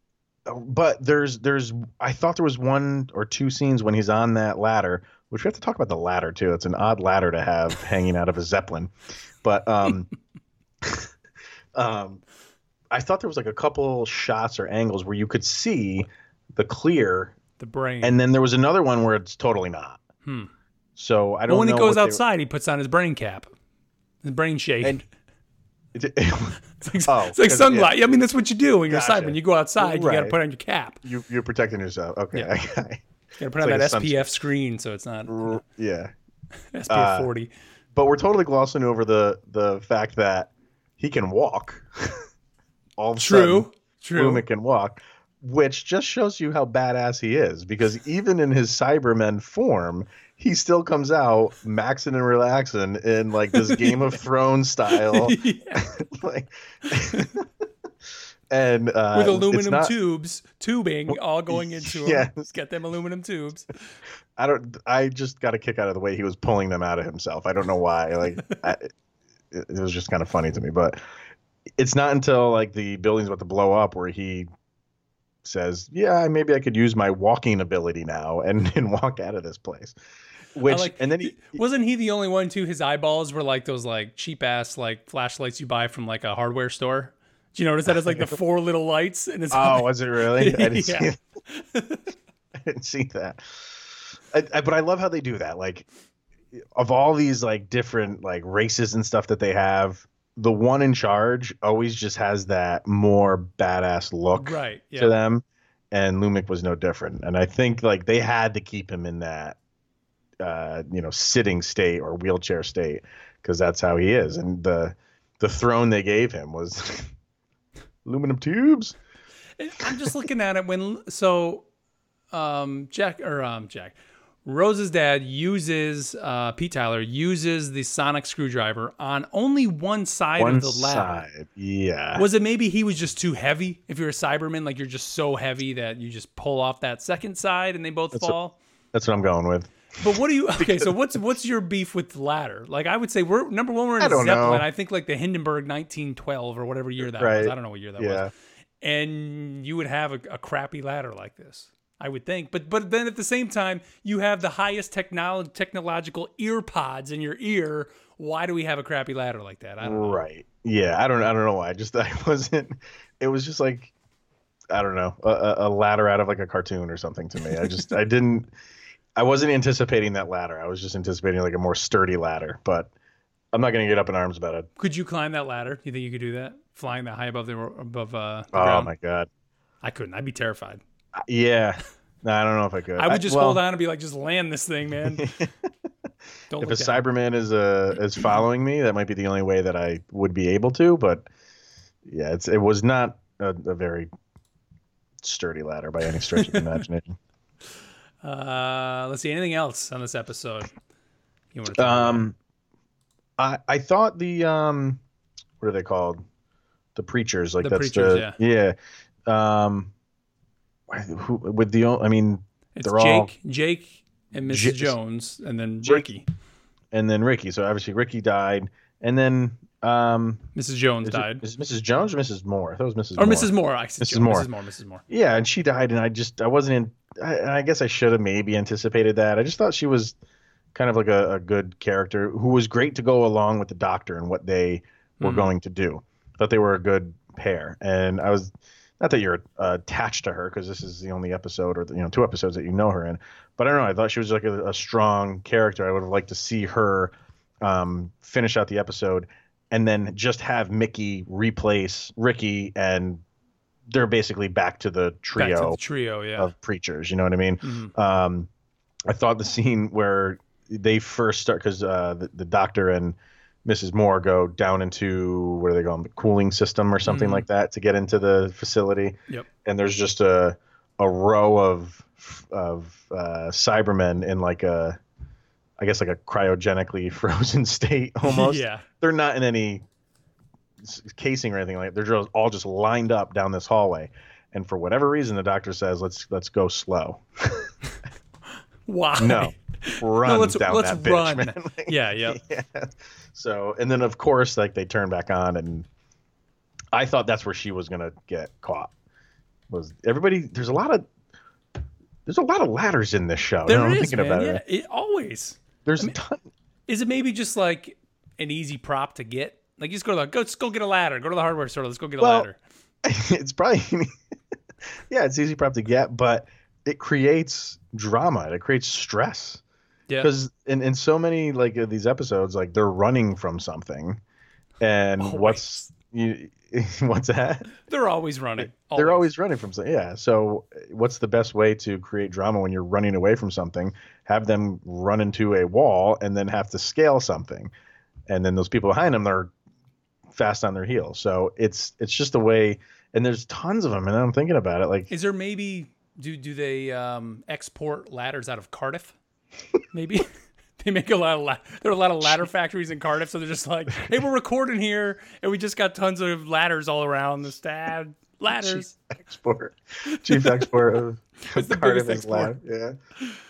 [SPEAKER 2] But there's there's I thought there was one or two scenes when he's on that ladder, which we have to talk about the ladder too. It's an odd ladder to have hanging out of a zeppelin, but um, um, I thought there was like a couple shots or angles where you could see the clear,
[SPEAKER 1] The brain.
[SPEAKER 2] and then there was another one where it's totally not.
[SPEAKER 1] Hmm.
[SPEAKER 2] So I don't.
[SPEAKER 1] But when he goes outside, he puts on his brain cap, his brain shade.
[SPEAKER 2] And-
[SPEAKER 1] it's like,
[SPEAKER 2] Oh,
[SPEAKER 1] it's like sunlight. I mean, that's what you do when you're outside. When you go outside, you got to put on your cap.
[SPEAKER 2] you you're protecting yourself. Okay.
[SPEAKER 1] Yeah.
[SPEAKER 2] okay.
[SPEAKER 1] You got to put
[SPEAKER 2] It's
[SPEAKER 1] on
[SPEAKER 2] like
[SPEAKER 1] that SPF screen so it's not
[SPEAKER 2] yeah.
[SPEAKER 1] SPF
[SPEAKER 2] Uh,
[SPEAKER 1] 40.
[SPEAKER 2] but we're totally glossing over the the fact that he can walk. All
[SPEAKER 1] True.
[SPEAKER 2] sudden,
[SPEAKER 1] True.
[SPEAKER 2] Lumic can walk, which just shows you how badass he is. Because even in his Cybermen form, he still comes out maxing and relaxing in like this Game of Thrones style, like. and uh,
[SPEAKER 1] With aluminum
[SPEAKER 2] not-
[SPEAKER 1] tubes, tubing all going into him.
[SPEAKER 2] Yes.
[SPEAKER 1] Let's get them aluminum tubes.
[SPEAKER 2] I don't. I just got a kick out of the way he was pulling them out of himself. I don't know why. Like, I, it, it was just kind of funny to me. But it's not until like the building's about to blow up where he says, "Yeah, maybe I could use my walking ability now and and walk out of this place." Which
[SPEAKER 1] like,
[SPEAKER 2] and then he,
[SPEAKER 1] wasn't he the only one too? His eyeballs were like those like cheap ass like flashlights you buy from like a hardware store. Do you notice that it's like the four little lights and it's
[SPEAKER 2] oh, was it really? I didn't
[SPEAKER 1] Yeah.
[SPEAKER 2] see. I didn't see that. I, I, but I love how they do that. Like, of all these like different like races and stuff that they have, the one in charge always just has that more badass look
[SPEAKER 1] right.
[SPEAKER 2] to them, and Lumic was no different. And I think like they had to keep him in that, uh, you know, sitting state or wheelchair state because that's how he is. And the the throne they gave him was aluminum tubes.
[SPEAKER 1] I'm just looking at it when so um Jack or um Jack Rose's dad uses uh Pete Tyler uses the sonic screwdriver on only one side
[SPEAKER 2] One
[SPEAKER 1] of the ladder.
[SPEAKER 2] side, yeah.
[SPEAKER 1] Was it maybe he was just too heavy? If you're a Cyberman, like you're just so heavy that you just pull off that second side and they both
[SPEAKER 2] That's
[SPEAKER 1] fall.
[SPEAKER 2] That's what I'm going with.
[SPEAKER 1] But what do you? Okay, so what's what's your beef with the ladder? Like I would say we're number one. We're in
[SPEAKER 2] I
[SPEAKER 1] Zeppelin.
[SPEAKER 2] know.
[SPEAKER 1] I think like the Hindenburg 1912 or whatever year that was. I don't know what year that
[SPEAKER 2] Yeah.
[SPEAKER 1] was. And you would have a, a crappy ladder like this. I would think, but but then at the same time, you have the highest technology technological ear pods in your ear. Why do we have a crappy ladder like that? I don't know.
[SPEAKER 2] Right. Yeah. I don't. I don't know why. Just I wasn't. It was just like, I don't know, a, a ladder out of like a cartoon or something to me. I just I didn't. I wasn't anticipating that ladder. I was just anticipating like a more sturdy ladder. But I'm not gonna get up in arms about it.
[SPEAKER 1] Could you climb that ladder? You think you could do that? Flying that high above the above uh, the
[SPEAKER 2] Oh
[SPEAKER 1] ground?
[SPEAKER 2] my god.
[SPEAKER 1] I couldn't. I'd be terrified.
[SPEAKER 2] Yeah. No, I don't know if I could.
[SPEAKER 1] I would just
[SPEAKER 2] well,
[SPEAKER 1] hold on and be like, just land this thing, man. Don't
[SPEAKER 2] If a
[SPEAKER 1] down.
[SPEAKER 2] Cyberman is uh is following me, that might be the only way that I would be able to. But yeah, it's it was not a, a very sturdy ladder by any stretch of the imagination.
[SPEAKER 1] Uh, let's see. Anything else on this episode? You want to talk
[SPEAKER 2] Um, I I thought the um, what are they called? The preachers, like
[SPEAKER 1] The
[SPEAKER 2] that's
[SPEAKER 1] preachers,
[SPEAKER 2] the yeah. Um, who with the I mean,
[SPEAKER 1] It's
[SPEAKER 2] they're all-
[SPEAKER 1] Jake, Jake, and Mrs.
[SPEAKER 2] J-
[SPEAKER 1] Jones, and then
[SPEAKER 2] Jake-
[SPEAKER 1] Ricky.
[SPEAKER 2] and then Ricky. So obviously Ricky died, and then um,
[SPEAKER 1] Mrs. Jones
[SPEAKER 2] is,
[SPEAKER 1] died,
[SPEAKER 2] is Mrs. Jones or Mrs. Moore? I thought it was Mrs.
[SPEAKER 1] or
[SPEAKER 2] Moore.
[SPEAKER 1] Mrs. Moore. I
[SPEAKER 2] Mrs.
[SPEAKER 1] Jones,
[SPEAKER 2] Moore.
[SPEAKER 1] Mrs. Moore. Mrs. Moore.
[SPEAKER 2] Yeah, and she died, and I just I wasn't in. I, I guess I should have maybe anticipated that. I just thought she was kind of like a, a good character who was great to go along with the doctor and what they were
[SPEAKER 1] Mhm.
[SPEAKER 2] going to do. thought they were a good pair, and I was not that you're uh, attached to her because this is the only episode or the, you know two episodes that you know her in. But I don't know. I thought she was like a, a strong character. I would have liked to see her um, finish out the episode and then just have Mickey replace Ricky and they're basically back to the
[SPEAKER 1] Back to
[SPEAKER 2] trio
[SPEAKER 1] the trio. Yeah.
[SPEAKER 2] of preachers. You know what I mean?
[SPEAKER 1] Mhm.
[SPEAKER 2] Um, I thought the scene where they first start because uh, the, the doctor and Mrs. Moore go down into what are they going the cooling system or something
[SPEAKER 1] Mhm.
[SPEAKER 2] like that to get into the facility.
[SPEAKER 1] Yep.
[SPEAKER 2] And there's just a a row of of uh, Cybermen in like a I guess like a cryogenically frozen state almost.
[SPEAKER 1] yeah.
[SPEAKER 2] They're not in any casing or anything like. They're just all just lined up down this hallway, and for whatever reason, the doctor says, "Let's let's go slow."
[SPEAKER 1] Why?
[SPEAKER 2] No, run
[SPEAKER 1] No, let's
[SPEAKER 2] down
[SPEAKER 1] let's
[SPEAKER 2] that bitch, man. Like,
[SPEAKER 1] yeah, yeah.
[SPEAKER 2] yeah. So, and then of course, like they turn back on, and I thought that's where she was gonna get caught. Was everybody? There's a lot of there's a lot of ladders in this show.
[SPEAKER 1] There is,
[SPEAKER 2] thinking
[SPEAKER 1] man.
[SPEAKER 2] about
[SPEAKER 1] yeah,
[SPEAKER 2] it.
[SPEAKER 1] it always.
[SPEAKER 2] There's
[SPEAKER 1] I
[SPEAKER 2] a
[SPEAKER 1] mean-
[SPEAKER 2] ton.
[SPEAKER 1] Is it maybe just like an easy prop to get? Like you just go to the go, just go get a ladder. Go to the hardware store. Let's go get a
[SPEAKER 2] Well,
[SPEAKER 1] ladder.
[SPEAKER 2] it's probably yeah, it's easy prop to get, but it creates drama. It creates stress.
[SPEAKER 1] Yeah.
[SPEAKER 2] because in, in so many like of these episodes like they're running from something and
[SPEAKER 1] Always.
[SPEAKER 2] what's you what's that
[SPEAKER 1] They're always running.
[SPEAKER 2] they're always running from something yeah so what's the best way to create drama when you're running away from something have them run into a wall and then have to scale something and then those people behind them they're fast on their heels so it's it's just a way and there's tons of them and i'm thinking about it like
[SPEAKER 1] Is there maybe do do they um, export ladders out of Cardiff? Maybe they make a lot of la- there are a lot of ladder factories in Cardiff, so they're just like, hey, we're recording here, and we just got tons of ladders all around the stab ladders.
[SPEAKER 2] export chief export of
[SPEAKER 1] It's the
[SPEAKER 2] Cardiff
[SPEAKER 1] biggest
[SPEAKER 2] loud. Yeah,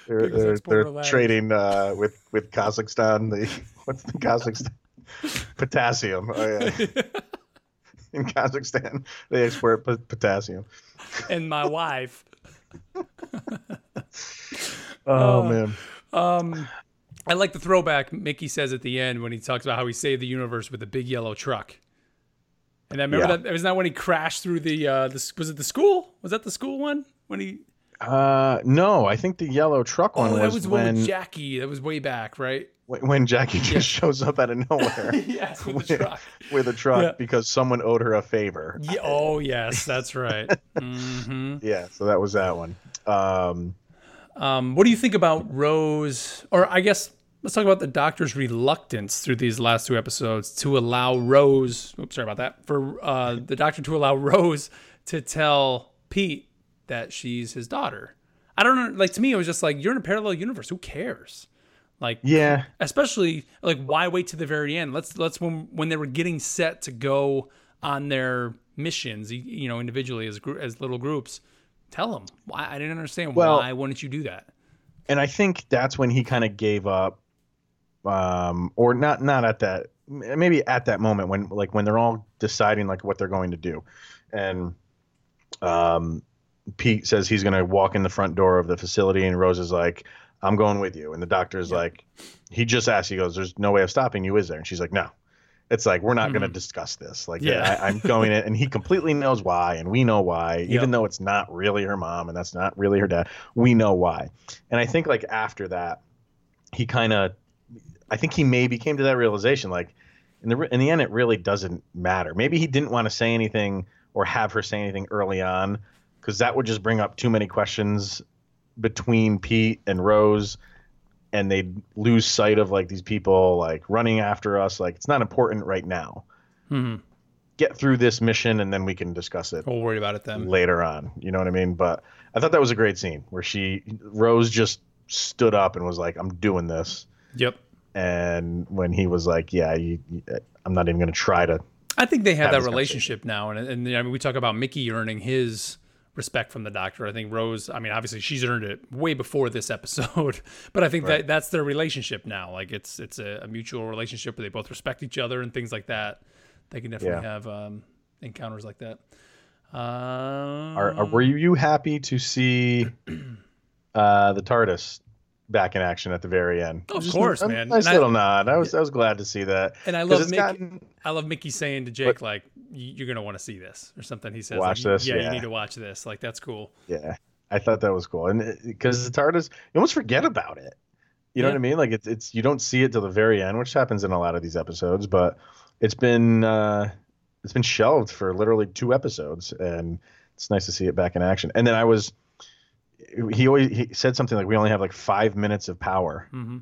[SPEAKER 2] they're, they're, they're trading uh, with with Kazakhstan. The what's the Kazakhstan potassium? Oh yeah, in Kazakhstan they export p- potassium.
[SPEAKER 1] and my wife.
[SPEAKER 2] Oh
[SPEAKER 1] Uh,
[SPEAKER 2] man,
[SPEAKER 1] Um, I like the throwback Mickey says at the end when he talks about how he saved the universe with a big yellow truck. And I remember
[SPEAKER 2] Yeah.
[SPEAKER 1] that was that when he crashed through the uh the, was it the school? Was that the school one? When he
[SPEAKER 2] uh, no, I think the yellow truck one
[SPEAKER 1] Oh, that
[SPEAKER 2] was,
[SPEAKER 1] was
[SPEAKER 2] when
[SPEAKER 1] with Jackie. That was way back, right?
[SPEAKER 2] When Jackie just shows up out of nowhere
[SPEAKER 1] yes, with the truck.
[SPEAKER 2] with a truck
[SPEAKER 1] Yeah.
[SPEAKER 2] because someone owed her a favor.
[SPEAKER 1] Yeah, oh yes, that's right. hmm
[SPEAKER 2] Yeah, so that was that one. Um,
[SPEAKER 1] Um, what do you think about Rose? Or I guess let's talk about the Doctor's reluctance through these last two episodes to allow Rose. Oops, sorry about that. For uh, the Doctor to allow Rose to tell Pete that she's his daughter. I don't know. Like to me, it was just like you're in a parallel universe. Who cares? Like
[SPEAKER 2] yeah,
[SPEAKER 1] especially like why wait to the very end? Let's let's when when they were getting set to go on their missions you know individually as gr- as little groups tell them. Why i didn't understand
[SPEAKER 2] Well-
[SPEAKER 1] why wouldn't you do that?
[SPEAKER 2] and I think that's when he kind of gave up, um, or not not at that maybe at that moment when like when they're all deciding like what they're going to do, and um, Pete says he's going to walk in the front door of the facility, and Rose is like, "I'm going with you," and the doctor is
[SPEAKER 1] Yeah.
[SPEAKER 2] like, he just asked, he goes, "There's no way of stopping you, is there?" And she's like, "No." It's like we're not going to discuss this. Like,
[SPEAKER 1] Mm-hmm. Yeah.
[SPEAKER 2] I, I'm going in, and he completely knows why, and we know why,
[SPEAKER 1] Yep.
[SPEAKER 2] even though it's not really her mom and that's not really her dad. We know why. And I think like after that, he kind of, I think he maybe came to that realization. Like in the in the end, it really doesn't matter. Maybe he didn't want to say anything or have her say anything early on, because that would just bring up too many questions between Pete and Rose, and they'd lose sight of like these people like running after us. Like it's not important right now.
[SPEAKER 1] hmm
[SPEAKER 2] Get through this mission, and then we can discuss it
[SPEAKER 1] we'll worry about it then
[SPEAKER 2] later on. You know what I mean? But I thought that was a great scene where she Rose just stood up and was like, "I'm doing this."
[SPEAKER 1] yep
[SPEAKER 2] And when he was like, "Yeah, you, you- I'm not even going to try to."
[SPEAKER 1] i think they have
[SPEAKER 2] Have
[SPEAKER 1] that relationship now and, and i mean we talk about mickey earning his respect from the doctor. I think rose i mean obviously she's earned it way before this episode but i think that that's their relationship now. Like it's it's a, a mutual relationship where they both respect each other and things like that. They can definitely
[SPEAKER 2] Yeah.
[SPEAKER 1] have um, encounters like that. Um,
[SPEAKER 2] Are, are, were you happy to see uh, the TARDIS back in action at the very end?
[SPEAKER 1] Of
[SPEAKER 2] Just
[SPEAKER 1] course,
[SPEAKER 2] a, a
[SPEAKER 1] man.
[SPEAKER 2] Nice
[SPEAKER 1] And I-
[SPEAKER 2] little nod. I was I was glad to see that.
[SPEAKER 1] and i
[SPEAKER 2] 'Cause
[SPEAKER 1] love mickey
[SPEAKER 2] gotten-
[SPEAKER 1] i love mickey saying to jake like you're gonna want to see this or something he says
[SPEAKER 2] Watch
[SPEAKER 1] like,
[SPEAKER 2] this,
[SPEAKER 1] yeah, you need to watch this like that's cool
[SPEAKER 2] Yeah, I thought that was cool, and because the TARDIS, you almost forget about it. You know
[SPEAKER 1] Yeah.
[SPEAKER 2] what I mean? Like it's it's you don't see it till the very end, which happens in a lot of these episodes. But it's been uh, it's been shelved for literally two episodes, and it's nice to see it back in action. And then I was, he always he said something like we only have like five minutes of power
[SPEAKER 1] hmm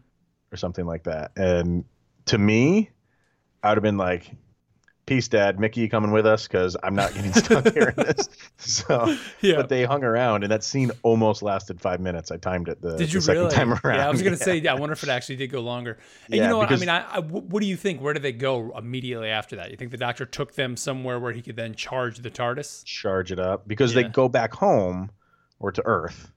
[SPEAKER 2] or something like that, and to me, I would have been like, peace, Dad. Mickey, you coming with us? Because I'm not getting stuck here in this. So,
[SPEAKER 1] Yeah.
[SPEAKER 2] but they hung around, and that scene almost lasted five minutes. I timed it the,
[SPEAKER 1] Did you
[SPEAKER 2] the second time around.
[SPEAKER 1] Yeah, I was gonna say. Yeah, i wonder if it actually did go longer. And you know what? I mean, I, I- what do you think? Where did they go immediately after that? You think the doctor took them somewhere where he could then charge the TARDIS?
[SPEAKER 2] charge it up because
[SPEAKER 1] Yeah.
[SPEAKER 2] they go back home or to Earth,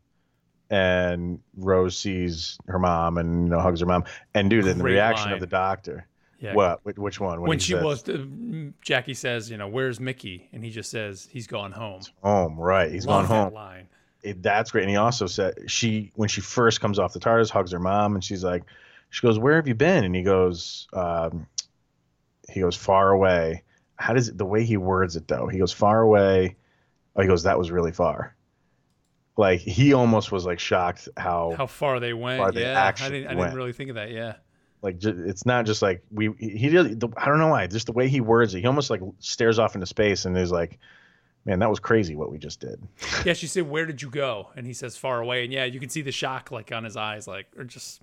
[SPEAKER 2] and Rose sees her mom and you know hugs her mom, and dude, then the reaction
[SPEAKER 1] line.
[SPEAKER 2] of the doctor.
[SPEAKER 1] Yeah.
[SPEAKER 2] What? Which one?
[SPEAKER 1] when
[SPEAKER 2] he
[SPEAKER 1] she
[SPEAKER 2] says,
[SPEAKER 1] was, uh, Jackie says, you know, where's Mickey? And he just says he's gone home.
[SPEAKER 2] home, right? He's
[SPEAKER 1] Love
[SPEAKER 2] gone home.
[SPEAKER 1] that line.
[SPEAKER 2] it, that's great. And he also said she when she first comes off the TARDIS, hugs her mom, and she's like, she goes, "Where have you been?" And he goes, um, he goes far away. How does it, the way he words it though? He goes far away. Oh, he goes, that was really far. Like he almost was like shocked how,
[SPEAKER 1] How far they went?
[SPEAKER 2] far they
[SPEAKER 1] yeah, I didn't. I didn't really think of that. Yeah.
[SPEAKER 2] like it's not just like we he did. The, I don't know why. Just the way he words it, he almost like stares off into space and is like, "Man, that was crazy what we just did."
[SPEAKER 1] Yeah. She said, "Where did you go?" And he says, "Far away." And yeah, you can see the shock like on his eyes, like or just,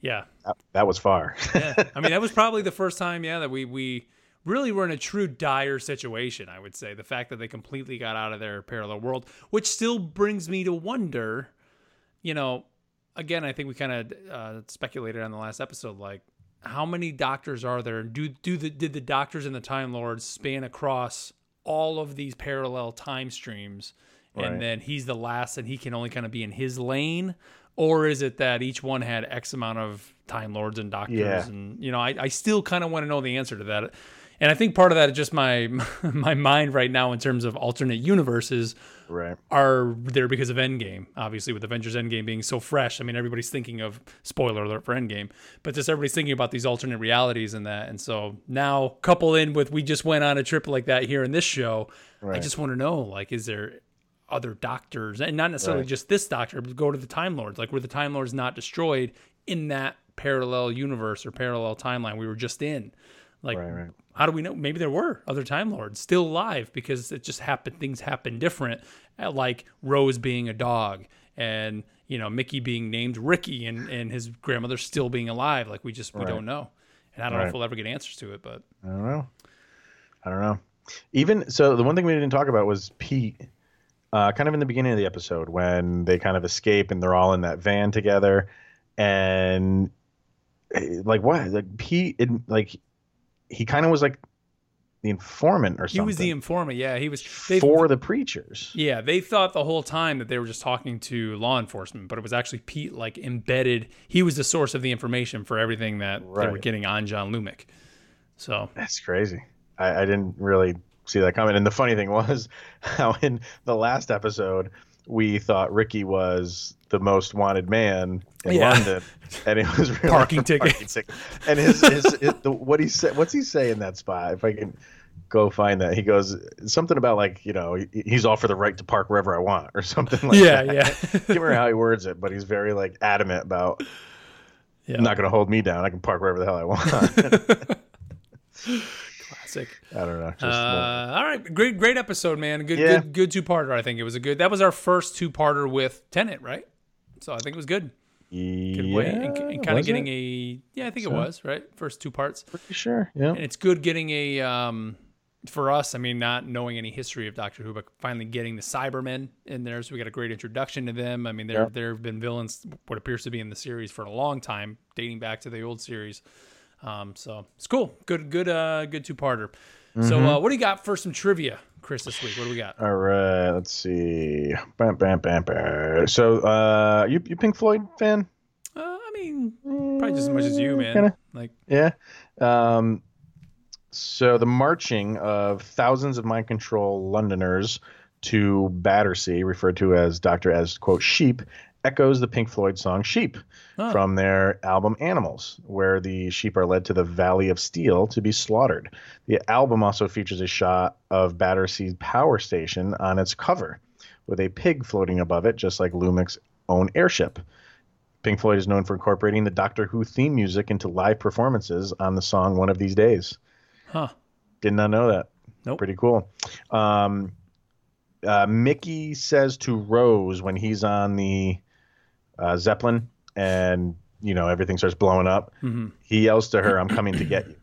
[SPEAKER 1] yeah.
[SPEAKER 2] That, that was far.
[SPEAKER 1] yeah. I mean, that was probably the first time, yeah, that we we really were in a true dire situation. I would say the fact that they completely got out of their parallel world, which still brings me to wonder, you know, again, I think we kind of uh, speculated on the last episode, like how many doctors are there? Do do the did the doctors and the Time Lords span across all of these parallel time streams?
[SPEAKER 2] Right.
[SPEAKER 1] And then he's the last, and he can only kind of be in his lane, or is it that each one had X amount of Time Lords and Doctors?
[SPEAKER 2] Yeah.
[SPEAKER 1] And you know, I, I still kind of want to know the answer to that. And I think part of that is just my my mind right now in terms of alternate universes
[SPEAKER 2] right.
[SPEAKER 1] are there because of Endgame. Obviously, with Avengers Endgame being so fresh, I mean, everybody's thinking of spoiler alert for Endgame, but just everybody's thinking about these alternate realities and that. And so now, couple in with we just went on a trip like that here in this show. I just want to know, like, is there other doctors, and not necessarily
[SPEAKER 2] Right.
[SPEAKER 1] just this doctor, but go to the Time Lords, like, were the Time Lords not destroyed in that parallel universe or parallel timeline we were just in? Like,
[SPEAKER 2] Right. Right.
[SPEAKER 1] How do we know? Maybe there were other Time Lords still alive because it just happened. Things happen different, uh, like Rose being a dog, and you know Mickey being named Ricky, and and his grandmother still being alive. Like we just we
[SPEAKER 2] Right.
[SPEAKER 1] don't know, and I don't know if we'll ever get answers to it. But
[SPEAKER 2] I don't know. I don't know. Even so, the one thing we didn't talk about was Pete. Uh, kind of in the beginning of the episode when they kind of escape and they're all in that van together, and eh, like what? Like Pete, like he kind of was like the informant or something.
[SPEAKER 1] he was the informant. Yeah, he was. They,
[SPEAKER 2] for the preachers.
[SPEAKER 1] Yeah, they thought the whole time that they were just talking to law enforcement, but it was actually Pete like embedded. He was the source of the information for everything that they were getting on John Lumic. So
[SPEAKER 2] That's crazy. I, I didn't really see that coming. And the funny thing was how in the last episode we thought Ricky was the most wanted man in
[SPEAKER 1] Yeah.
[SPEAKER 2] London, and it was really
[SPEAKER 1] Parking ticket.
[SPEAKER 2] ticket. And his, his, his the, what he said, what's he say in that spot? If I can go find that, he goes something about like you know he's all for the right to park wherever I want or something like
[SPEAKER 1] yeah,
[SPEAKER 2] that.
[SPEAKER 1] yeah,
[SPEAKER 2] Can't remember how he words it, but he's very like adamant about
[SPEAKER 1] yeah.
[SPEAKER 2] not going to hold me down. I can park wherever the hell I want.
[SPEAKER 1] Classic.
[SPEAKER 2] I don't know. Just,
[SPEAKER 1] Uh, all right, great, great episode, man. Good,
[SPEAKER 2] Yeah.
[SPEAKER 1] good, good two-parter. I think it was a good. That was our first two-parter with Tennant, right? So I think it was good. Good
[SPEAKER 2] yeah,
[SPEAKER 1] way, and, and kind of getting
[SPEAKER 2] it?
[SPEAKER 1] a yeah, I think it was right. First two parts,
[SPEAKER 2] Pretty sure. Yeah.
[SPEAKER 1] and it's good getting a um for us. I mean, not knowing any history of Doctor Who, but finally getting the Cybermen in there, so we got a great introduction to them. I mean, there
[SPEAKER 2] Yeah.
[SPEAKER 1] there have been villains, what appears to be in the series for a long time, dating back to the old series. Um, so it's cool. Good, good, uh, good two-parter. So,
[SPEAKER 2] Mm-hmm.
[SPEAKER 1] uh, what do you got for some trivia, Chris, this week? What do we got?
[SPEAKER 2] All right. Let's see. Bam, bam, bam, bam. So, uh, you you Pink Floyd fan?
[SPEAKER 1] Uh, I mean, probably just as much as you, man.
[SPEAKER 2] Kinda.
[SPEAKER 1] Like,
[SPEAKER 2] Yeah. Um, so the marching of thousands of mind control Londoners to Battersea, referred to as Doctor as quote sheep, echoes the Pink Floyd song "Sheep"
[SPEAKER 1] Huh.
[SPEAKER 2] from their album "Animals," where the sheep are led to the Valley of Steel to be slaughtered. The album also features a shot of Battersea Power Station on its cover, with a pig floating above it, just like Lumic's own airship. Pink Floyd is known for incorporating the Doctor Who theme music into live performances on the song "One of These Days."
[SPEAKER 1] huh?
[SPEAKER 2] Did not know that.
[SPEAKER 1] Nope.
[SPEAKER 2] Pretty cool. Um, uh, Mickey says to Rose when he's on the uh, Zeppelin and you know everything starts blowing up.
[SPEAKER 1] hmm
[SPEAKER 2] He yells to her, "I'm coming to get you."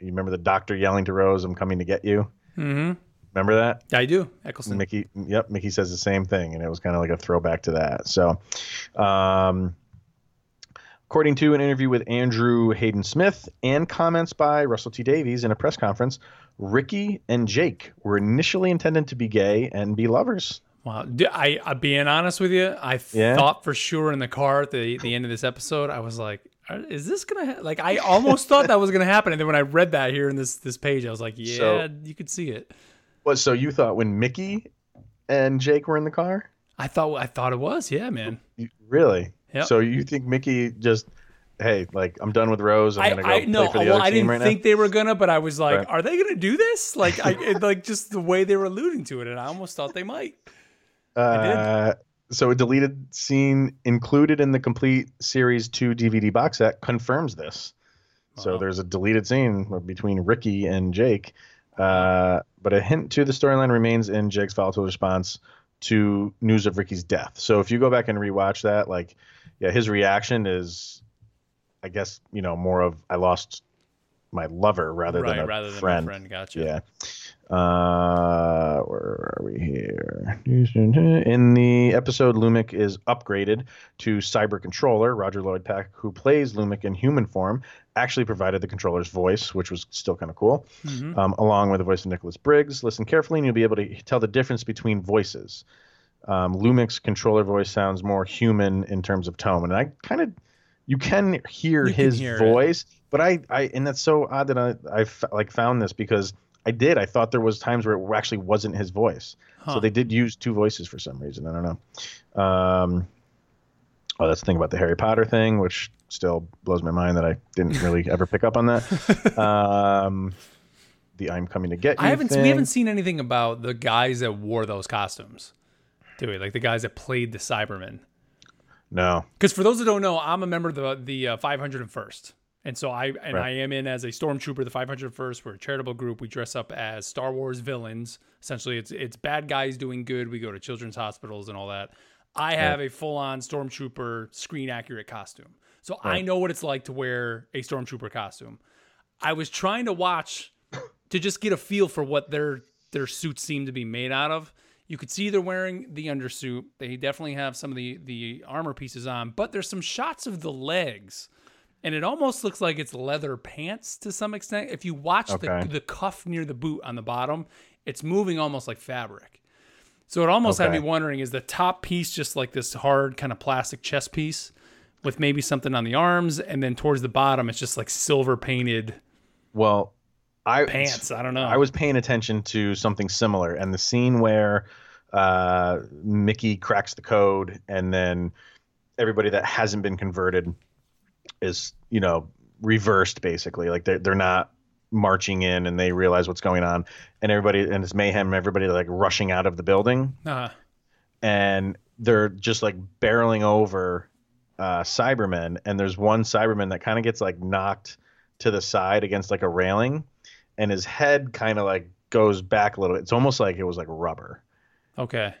[SPEAKER 2] you remember the doctor yelling to Rose, "I'm coming to get you."
[SPEAKER 1] Mm-hmm.
[SPEAKER 2] Remember that?
[SPEAKER 1] I do. Eccleston.
[SPEAKER 2] Mickey, yep, Mickey says the same thing, and it was kind of like a throwback to that. So, um, according to an interview with Andrew Hayden Smith and comments by Russell T Davies in a press conference, Ricky and Jake were initially intended to be gay and be lovers.
[SPEAKER 1] Wow. I, I being honest with you, I
[SPEAKER 2] Yeah.
[SPEAKER 1] thought for sure in the car at the the end of this episode, I was like, is this gonna ha-? like? I almost thought that was gonna happen, and then when I read that here in this this page, I was like, yeah,
[SPEAKER 2] So-
[SPEAKER 1] you could see it.
[SPEAKER 2] Well, so you thought when Mickey and Jake were in the car?
[SPEAKER 1] I thought I thought it was, yeah, man.
[SPEAKER 2] You, really? So you think Mickey just, hey, like I'm done with Rose. I'm gonna go
[SPEAKER 1] I
[SPEAKER 2] play
[SPEAKER 1] no,
[SPEAKER 2] for the
[SPEAKER 1] well,
[SPEAKER 2] other
[SPEAKER 1] I
[SPEAKER 2] team
[SPEAKER 1] didn't
[SPEAKER 2] right
[SPEAKER 1] think they were gonna, but I was like,
[SPEAKER 2] Right.
[SPEAKER 1] are they gonna do this? Like, I it, like just the way they were alluding to it, and I almost thought they might.
[SPEAKER 2] Uh, so a deleted scene included in the complete series two DVD box set confirms this. So there's a deleted scene between Ricky and Jake, uh, but a hint to the storyline remains in Jake's volatile response to news of Ricky's death. So if you go back and rewatch that, like, yeah, his reaction is, I guess, you know, more of I lost my lover rather
[SPEAKER 1] right,
[SPEAKER 2] than a
[SPEAKER 1] rather than
[SPEAKER 2] friend.
[SPEAKER 1] a friend. Gotcha.
[SPEAKER 2] Yeah. Uh, where are we here? In the episode, Lumic is upgraded to Cyber Controller. Roger Lloyd Pack, who plays Lumic in human form, actually provided the controller's voice, which was still kind of cool,
[SPEAKER 1] Mhm.
[SPEAKER 2] um, along with the voice of Nicholas Briggs. Listen carefully, and you'll be able to tell the difference between voices. Um, Lumic's controller voice sounds more human in terms of tone, and I kind of you can hear
[SPEAKER 1] You can
[SPEAKER 2] his
[SPEAKER 1] hear it.
[SPEAKER 2] voice, but I, I, and that's so odd that I, I f- like found this because I did. I thought there was times where it actually wasn't his voice.
[SPEAKER 1] Huh.
[SPEAKER 2] So they did use two voices for some reason. I don't know. Um, oh, that's the thing about the Harry Potter thing, which still blows my mind that I didn't really ever pick up on that. Um, the I'm coming to get you.
[SPEAKER 1] I haven't
[SPEAKER 2] Thing.
[SPEAKER 1] we haven't seen anything about the guys that wore those costumes, do we? Like the guys that played the Cybermen.
[SPEAKER 2] No.
[SPEAKER 1] Because for those that don't know, I'm a member of the the uh, 501st, and so I and
[SPEAKER 2] Right.
[SPEAKER 1] I am in as a stormtrooper. The 501st. We're a charitable group. We dress up as Star Wars villains. Essentially, it's it's bad guys doing good. We go to children's hospitals and all that. I have a full on stormtrooper screen accurate costume, so I know what it's like to wear a stormtrooper costume. I was trying to watch to just get a feel for what their their suits seem to be made out of. You could see they're wearing the undersuit. They definitely have some of the the armor pieces on, but there's some shots of the legs, and it almost looks like it's leather pants to some extent. If you watch
[SPEAKER 2] Okay.
[SPEAKER 1] the the cuff near the boot on the bottom, it's moving almost like fabric. So it almost had me wondering: is the top piece just like this hard kind of plastic chest piece with maybe something on the arms, and then towards the bottom, it's just like silver painted
[SPEAKER 2] Well, I
[SPEAKER 1] pants? I don't know.
[SPEAKER 2] I was paying attention to something similar, and the scene where uh, Mickey cracks the code, and then everybody that hasn't been converted is, you know, reversed basically. Like they're they're not marching in, and they realize what's going on, and everybody and it's mayhem. Everybody like rushing out of the building,
[SPEAKER 1] uh,
[SPEAKER 2] and they're just like barreling over uh, Cybermen, and there's one Cyberman that kind of gets like knocked to the side against like a railing, and his head kind of like goes back a little. Bit. It's almost like it was like rubber.
[SPEAKER 1] okay.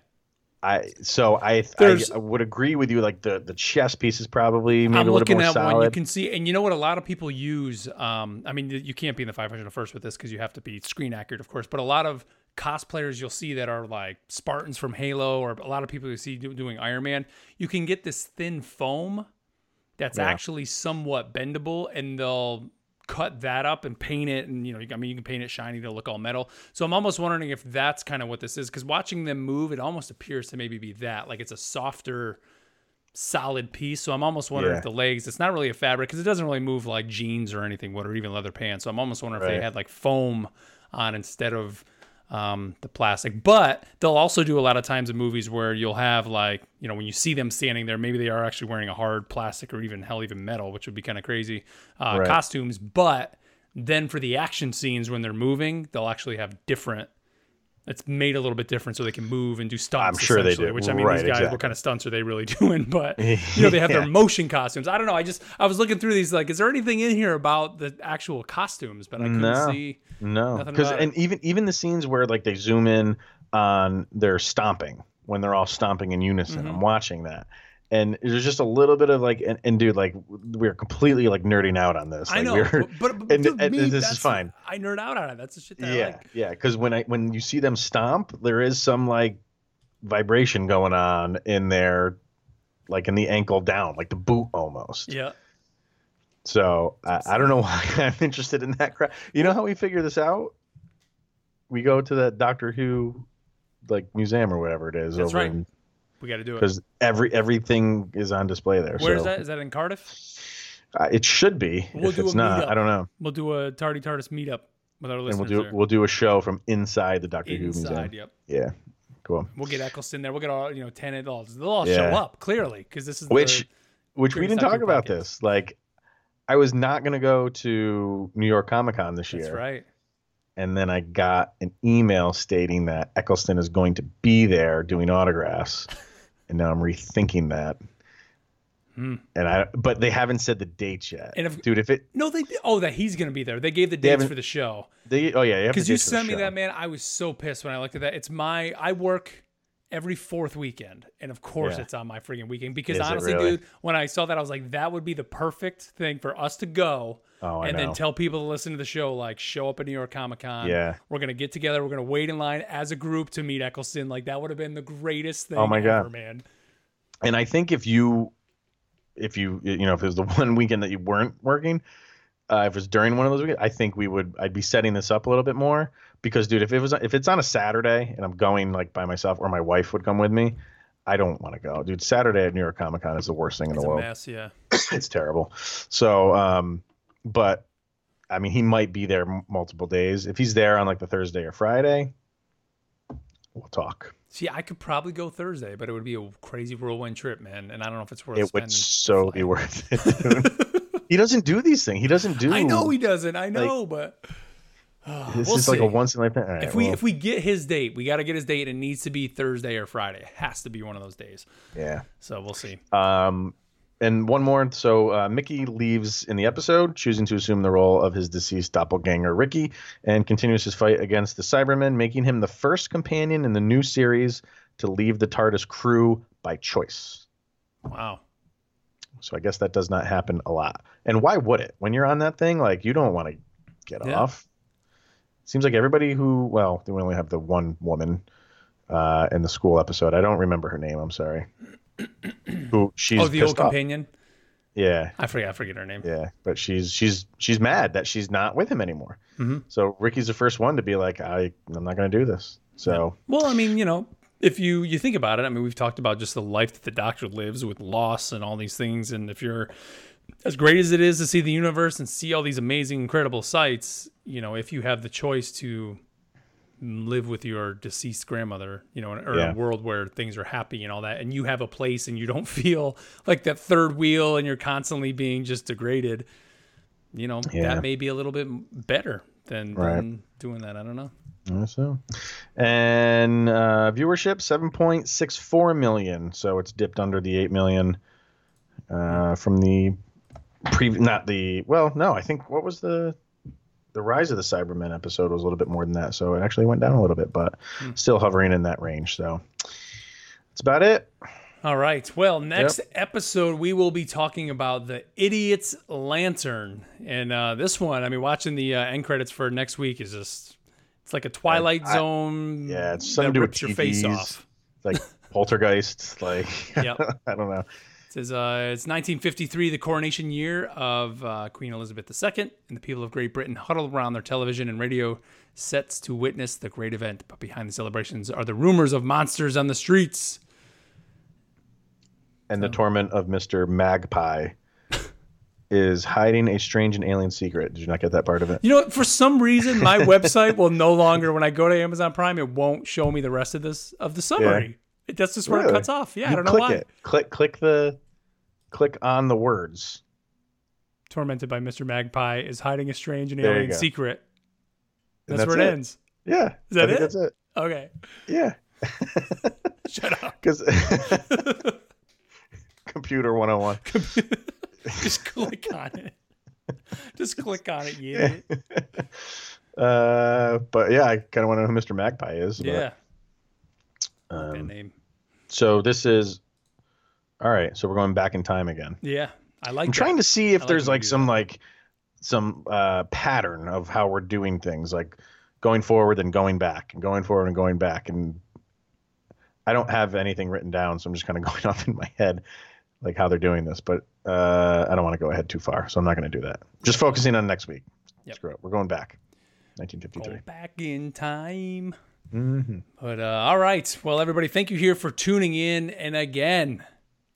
[SPEAKER 2] I so I
[SPEAKER 1] There's-
[SPEAKER 2] I would agree with you. Like the the chest piece is probably maybe
[SPEAKER 1] I'm
[SPEAKER 2] a little
[SPEAKER 1] looking
[SPEAKER 2] more
[SPEAKER 1] at
[SPEAKER 2] solid.
[SPEAKER 1] one you can see, and you know what? A lot of people use. Um, I mean, you can't be in the 501st with this because you have to be screen accurate, of course. But a lot of cosplayers you'll see that are like Spartans from Halo, or a lot of people you see do, doing Iron Man. You can get this thin foam that's
[SPEAKER 2] Yeah.
[SPEAKER 1] actually somewhat bendable, and they'll cut that up and paint it and you know i mean you can paint it shiny to look all metal so i'm almost wondering if that's kind of what this is because watching them move it almost appears to maybe be that like it's a softer solid piece. So I'm almost wondering
[SPEAKER 2] Yeah.
[SPEAKER 1] if the legs, it's not really a fabric because it doesn't really move like jeans or anything would, or even leather pants. So I'm almost wondering if they had like foam on instead of um, the plastic. But they'll also do a lot of times in movies where you'll have like, you know, when you see them standing there, maybe they are actually wearing a hard plastic or even hell, even metal, which would be kind of crazy uh,
[SPEAKER 2] Right.
[SPEAKER 1] costumes. But then for the action scenes when they're moving, they'll actually have different. It's made a little bit different so they can move and do stunts.
[SPEAKER 2] I'm sure they do.
[SPEAKER 1] Which I mean,
[SPEAKER 2] Right,
[SPEAKER 1] these guys,
[SPEAKER 2] exactly.
[SPEAKER 1] what kind of stunts are they really doing? But you know, they have
[SPEAKER 2] Yeah.
[SPEAKER 1] their motion costumes. I don't know. I just I was looking through these like, is there anything in here about the actual costumes? But I couldn't
[SPEAKER 2] No.
[SPEAKER 1] see.
[SPEAKER 2] No, because
[SPEAKER 1] about it.
[SPEAKER 2] and even even the scenes where like they zoom in on their stomping when they're all stomping in unison.
[SPEAKER 1] Mm-hmm.
[SPEAKER 2] I'm watching that, and there's just a little bit of like, and, and dude, like we're completely like nerding out on this.
[SPEAKER 1] I know,
[SPEAKER 2] we're-
[SPEAKER 1] but, but, but
[SPEAKER 2] and-
[SPEAKER 1] dude,
[SPEAKER 2] and
[SPEAKER 1] me,
[SPEAKER 2] this is fine.
[SPEAKER 1] I nerd out on it. That's the shit that I
[SPEAKER 2] yeah,
[SPEAKER 1] like.
[SPEAKER 2] yeah. Because when I when you see them stomp, there is some like vibration going on in their, like in the ankle down, like the boot almost.
[SPEAKER 1] Yeah.
[SPEAKER 2] So I, I don't know why I'm interested in that crap. You know how we figure this out? We go to that Doctor Who, like museum or whatever it is.
[SPEAKER 1] That's
[SPEAKER 2] over
[SPEAKER 1] right. We got to do it.
[SPEAKER 2] Because every everything is on display there.
[SPEAKER 1] Where is
[SPEAKER 2] so,
[SPEAKER 1] that? Is that in Cardiff?
[SPEAKER 2] Uh, it should be.
[SPEAKER 1] We'll
[SPEAKER 2] if it's not,
[SPEAKER 1] meetup.
[SPEAKER 2] I don't know.
[SPEAKER 1] We'll do a Tardy Tardis meetup with our listeners.
[SPEAKER 2] And we'll do
[SPEAKER 1] there.
[SPEAKER 2] we'll do a show from inside the Doctor Who
[SPEAKER 1] Inside,
[SPEAKER 2] museum.
[SPEAKER 1] yep.
[SPEAKER 2] Yeah, cool.
[SPEAKER 1] We'll get Eccleston there. We'll get all you know, Tennant. All they'll all
[SPEAKER 2] Yeah.
[SPEAKER 1] show up clearly because this is
[SPEAKER 2] Which
[SPEAKER 1] the,
[SPEAKER 2] which we didn't talk
[SPEAKER 1] Doctor
[SPEAKER 2] about
[SPEAKER 1] podcast.
[SPEAKER 2] this. Like, I was not gonna go to New York Comic Con this year.
[SPEAKER 1] that's right.
[SPEAKER 2] and then I got an email stating that Eccleston is going to be there doing autographs, and now I'm rethinking that.
[SPEAKER 1] Hmm.
[SPEAKER 2] And I, but they haven't said the dates yet,
[SPEAKER 1] And if-
[SPEAKER 2] dude. If it,
[SPEAKER 1] No, they oh that he's gonna be there. They gave the dates for the show
[SPEAKER 2] they, oh yeah,
[SPEAKER 1] because you
[SPEAKER 2] dates for the
[SPEAKER 1] sent me that man. I was so pissed when I looked at that. It's my I work every fourth weekend, and of course
[SPEAKER 2] Yeah.
[SPEAKER 1] it's on my freaking weekend. Because
[SPEAKER 2] Is
[SPEAKER 1] honestly,
[SPEAKER 2] really?
[SPEAKER 1] dude, when I saw that, I was like, that would be the perfect thing for us to go.
[SPEAKER 2] Oh,
[SPEAKER 1] and then tell people to listen to the show, like show up at New York Comic Con.
[SPEAKER 2] Yeah.
[SPEAKER 1] We're gonna get together. We're gonna wait in line as a group to meet Eccleston. Like that would have been the greatest thing.
[SPEAKER 2] Oh my
[SPEAKER 1] ever,
[SPEAKER 2] God.
[SPEAKER 1] man!
[SPEAKER 2] And I think if you, if you, you know, if it was the one weekend that you weren't working, uh, if it was during one of those weekends, I think we would. I'd be setting this up a little bit more because, dude, if it was if it's on a Saturday and I'm going like by myself or my wife would come with me, I don't want to go, dude. Saturday at New York Comic Con is the worst thing in
[SPEAKER 1] It's
[SPEAKER 2] the
[SPEAKER 1] a
[SPEAKER 2] world.
[SPEAKER 1] mess. Yeah.
[SPEAKER 2] it's terrible. So, um, but I mean, he might be there m- multiple days. If he's there on like the Thursday or Friday, we'll talk.
[SPEAKER 1] See, I could probably go Thursday, but it would be a crazy whirlwind trip, man. And I don't know if it's worth.
[SPEAKER 2] It would so be worth it. he doesn't do these things. He doesn't do.
[SPEAKER 1] I know he doesn't. I know, but uh,
[SPEAKER 2] This
[SPEAKER 1] we'll
[SPEAKER 2] is like a once in a lifetime. Right,
[SPEAKER 1] if we
[SPEAKER 2] well,
[SPEAKER 1] if we get his date, we got to get his date. It needs to be Thursday or Friday. It has to be one of those days.
[SPEAKER 2] yeah.
[SPEAKER 1] So we'll see.
[SPEAKER 2] Um, and one more. So uh, Mickey leaves in the episode, choosing to assume the role of his deceased doppelganger Ricky, and continues his fight against the Cybermen, making him the first companion in the new series to leave the TARDIS crew by choice.
[SPEAKER 1] Wow.
[SPEAKER 2] So I guess that does not happen a lot. And why would it? When you're on that thing, like you don't want to get
[SPEAKER 1] Yeah.
[SPEAKER 2] off. Seems like everybody who, well, we only have the one woman uh, in the school episode. I don't remember her name. I'm sorry. who she's
[SPEAKER 1] oh, the old
[SPEAKER 2] off.
[SPEAKER 1] companion.
[SPEAKER 2] Yeah,
[SPEAKER 1] I forget. I forget her name.
[SPEAKER 2] yeah, but she's she's she's mad that she's not with him anymore.
[SPEAKER 1] Mhm.
[SPEAKER 2] So Ricky's the first one to be like, I I'm not going to do this. So
[SPEAKER 1] Well, I mean, you know, if you you think about it, I mean, we've talked about just the life that the Doctor lives with loss and all these things, and if you're as great as it is to see the universe and see all these amazing, incredible sights, you know, if you have the choice to live with your deceased grandmother, you know, or in
[SPEAKER 2] Yeah.
[SPEAKER 1] a world where things are happy and all that, and you have a place and you don't feel like that third wheel and you're constantly being just degraded, you know,
[SPEAKER 2] Yeah.
[SPEAKER 1] that may be a little bit better than,
[SPEAKER 2] Right.
[SPEAKER 1] than doing that. I don't know.
[SPEAKER 2] So, and uh, viewership seven point six four million. So it's dipped under the eight million uh, from the pre. Not the well. No, I think what was the the rise of the Cybermen episode was a little bit more than that. So it actually went down a little bit, but
[SPEAKER 1] Hmm.
[SPEAKER 2] still hovering in that range. So that's about it.
[SPEAKER 1] All right. Well, next episode we will be talking about the Idiot's Lantern, and uh, this one, I mean, watching the uh, end credits for next week is just it's like a Twilight
[SPEAKER 2] I-
[SPEAKER 1] Zone.
[SPEAKER 2] yeah, it's
[SPEAKER 1] that
[SPEAKER 2] something with
[SPEAKER 1] rips your face
[SPEAKER 2] TVs.
[SPEAKER 1] off.
[SPEAKER 2] Like Poltergeist. Like
[SPEAKER 1] Yep.
[SPEAKER 2] I don't know.
[SPEAKER 1] It says uh, it's 1953, the coronation year of uh, Queen Elizabeth II, and the people of Great Britain huddle around their television and radio sets to witness the great event. But behind the celebrations are the rumors of monsters on the streets.
[SPEAKER 2] And the torment of Mister Magpie. Is hiding a strange and alien secret. Did you not get that part of it?
[SPEAKER 1] You know, for some reason, my website will no longer, when I go to Amazon Prime, it won't show me the rest of this of the summary. It, that's just where it cuts off. Yeah, I don't know
[SPEAKER 2] click
[SPEAKER 1] why.
[SPEAKER 2] it. Click click the click on the words.
[SPEAKER 1] Tormented by Mr. Magpie is hiding a strange and alien secret.
[SPEAKER 2] And
[SPEAKER 1] That's, where it, ends.
[SPEAKER 2] Yeah.
[SPEAKER 1] Is that
[SPEAKER 2] I think
[SPEAKER 1] it?
[SPEAKER 2] That's it.
[SPEAKER 1] Okay,
[SPEAKER 2] Yeah.
[SPEAKER 1] shut up.
[SPEAKER 2] Because computer 101.
[SPEAKER 1] Just click on it. Just click on it, you idiot.
[SPEAKER 2] uh, but yeah, I kind of want to know who Mr. Magpie is. but,
[SPEAKER 1] Yeah, that
[SPEAKER 2] um,
[SPEAKER 1] name.
[SPEAKER 2] so this is All right, so we're going back in time again.
[SPEAKER 1] Yeah, I like.
[SPEAKER 2] I'm
[SPEAKER 1] that.
[SPEAKER 2] trying to see if
[SPEAKER 1] I
[SPEAKER 2] there's like some like some uh, pattern of how we're doing things, like going forward and going back, and going forward and going back. And I don't have anything written down, so I'm just kind of going off in my head, like how they're doing this. But uh, I don't want to go ahead too far, so I'm not going to do that. Just focusing on next week.
[SPEAKER 1] Yep.
[SPEAKER 2] Screw it. We're going back.
[SPEAKER 1] Go
[SPEAKER 2] 1953.
[SPEAKER 1] back in time.
[SPEAKER 2] Mm-hmm.
[SPEAKER 1] But uh, all right, well, everybody, thank you here for tuning in. And again,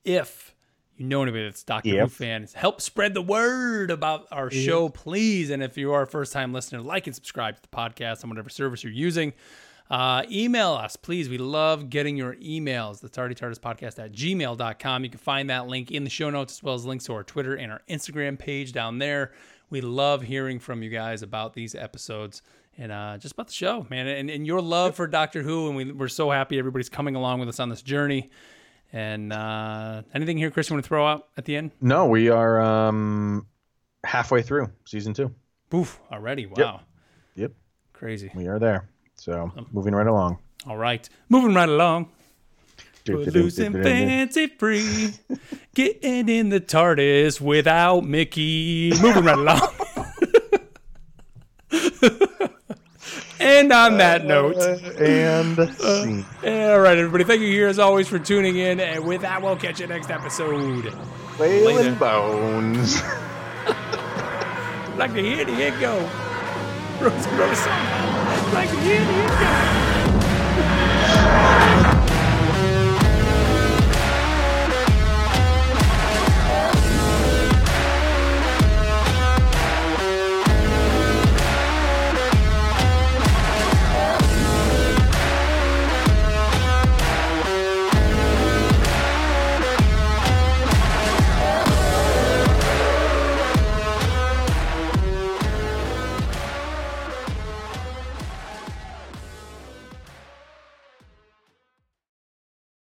[SPEAKER 1] if you know anybody that's Doctor Who
[SPEAKER 2] Yep.
[SPEAKER 1] fans, help spread the word about our show, please. And if you are a first time listener, like and subscribe to the podcast on whatever service you're using. Uh, email us, please. We love getting your emails. The Tardy TARDIS podcast at gmail.com. You can find that link in the show notes as well as links to our Twitter and our Instagram page down there. We love hearing from you guys about these episodes and uh, just about the show, man, and, and your love for Doctor Who. And we, we're so happy everybody's coming along with us on this journey. And uh, anything here, Chris, you want to throw out at the end?
[SPEAKER 2] No, we are um, halfway through season two.
[SPEAKER 1] Poof, already. Wow.
[SPEAKER 2] Yep,
[SPEAKER 1] Crazy.
[SPEAKER 2] we are there. So moving right along.
[SPEAKER 1] All right. Moving right along. Loose and fancy free. Getting in the TARDIS without Mickey. Moving right along. and on uh, that note, uh,
[SPEAKER 2] and uh, scene.
[SPEAKER 1] all right, everybody, thank you here as always for tuning in. And with that, we'll catch you next episode.
[SPEAKER 2] Wailing bones.
[SPEAKER 1] Like to hear the echo. Rose, Rose, like to hear the echo.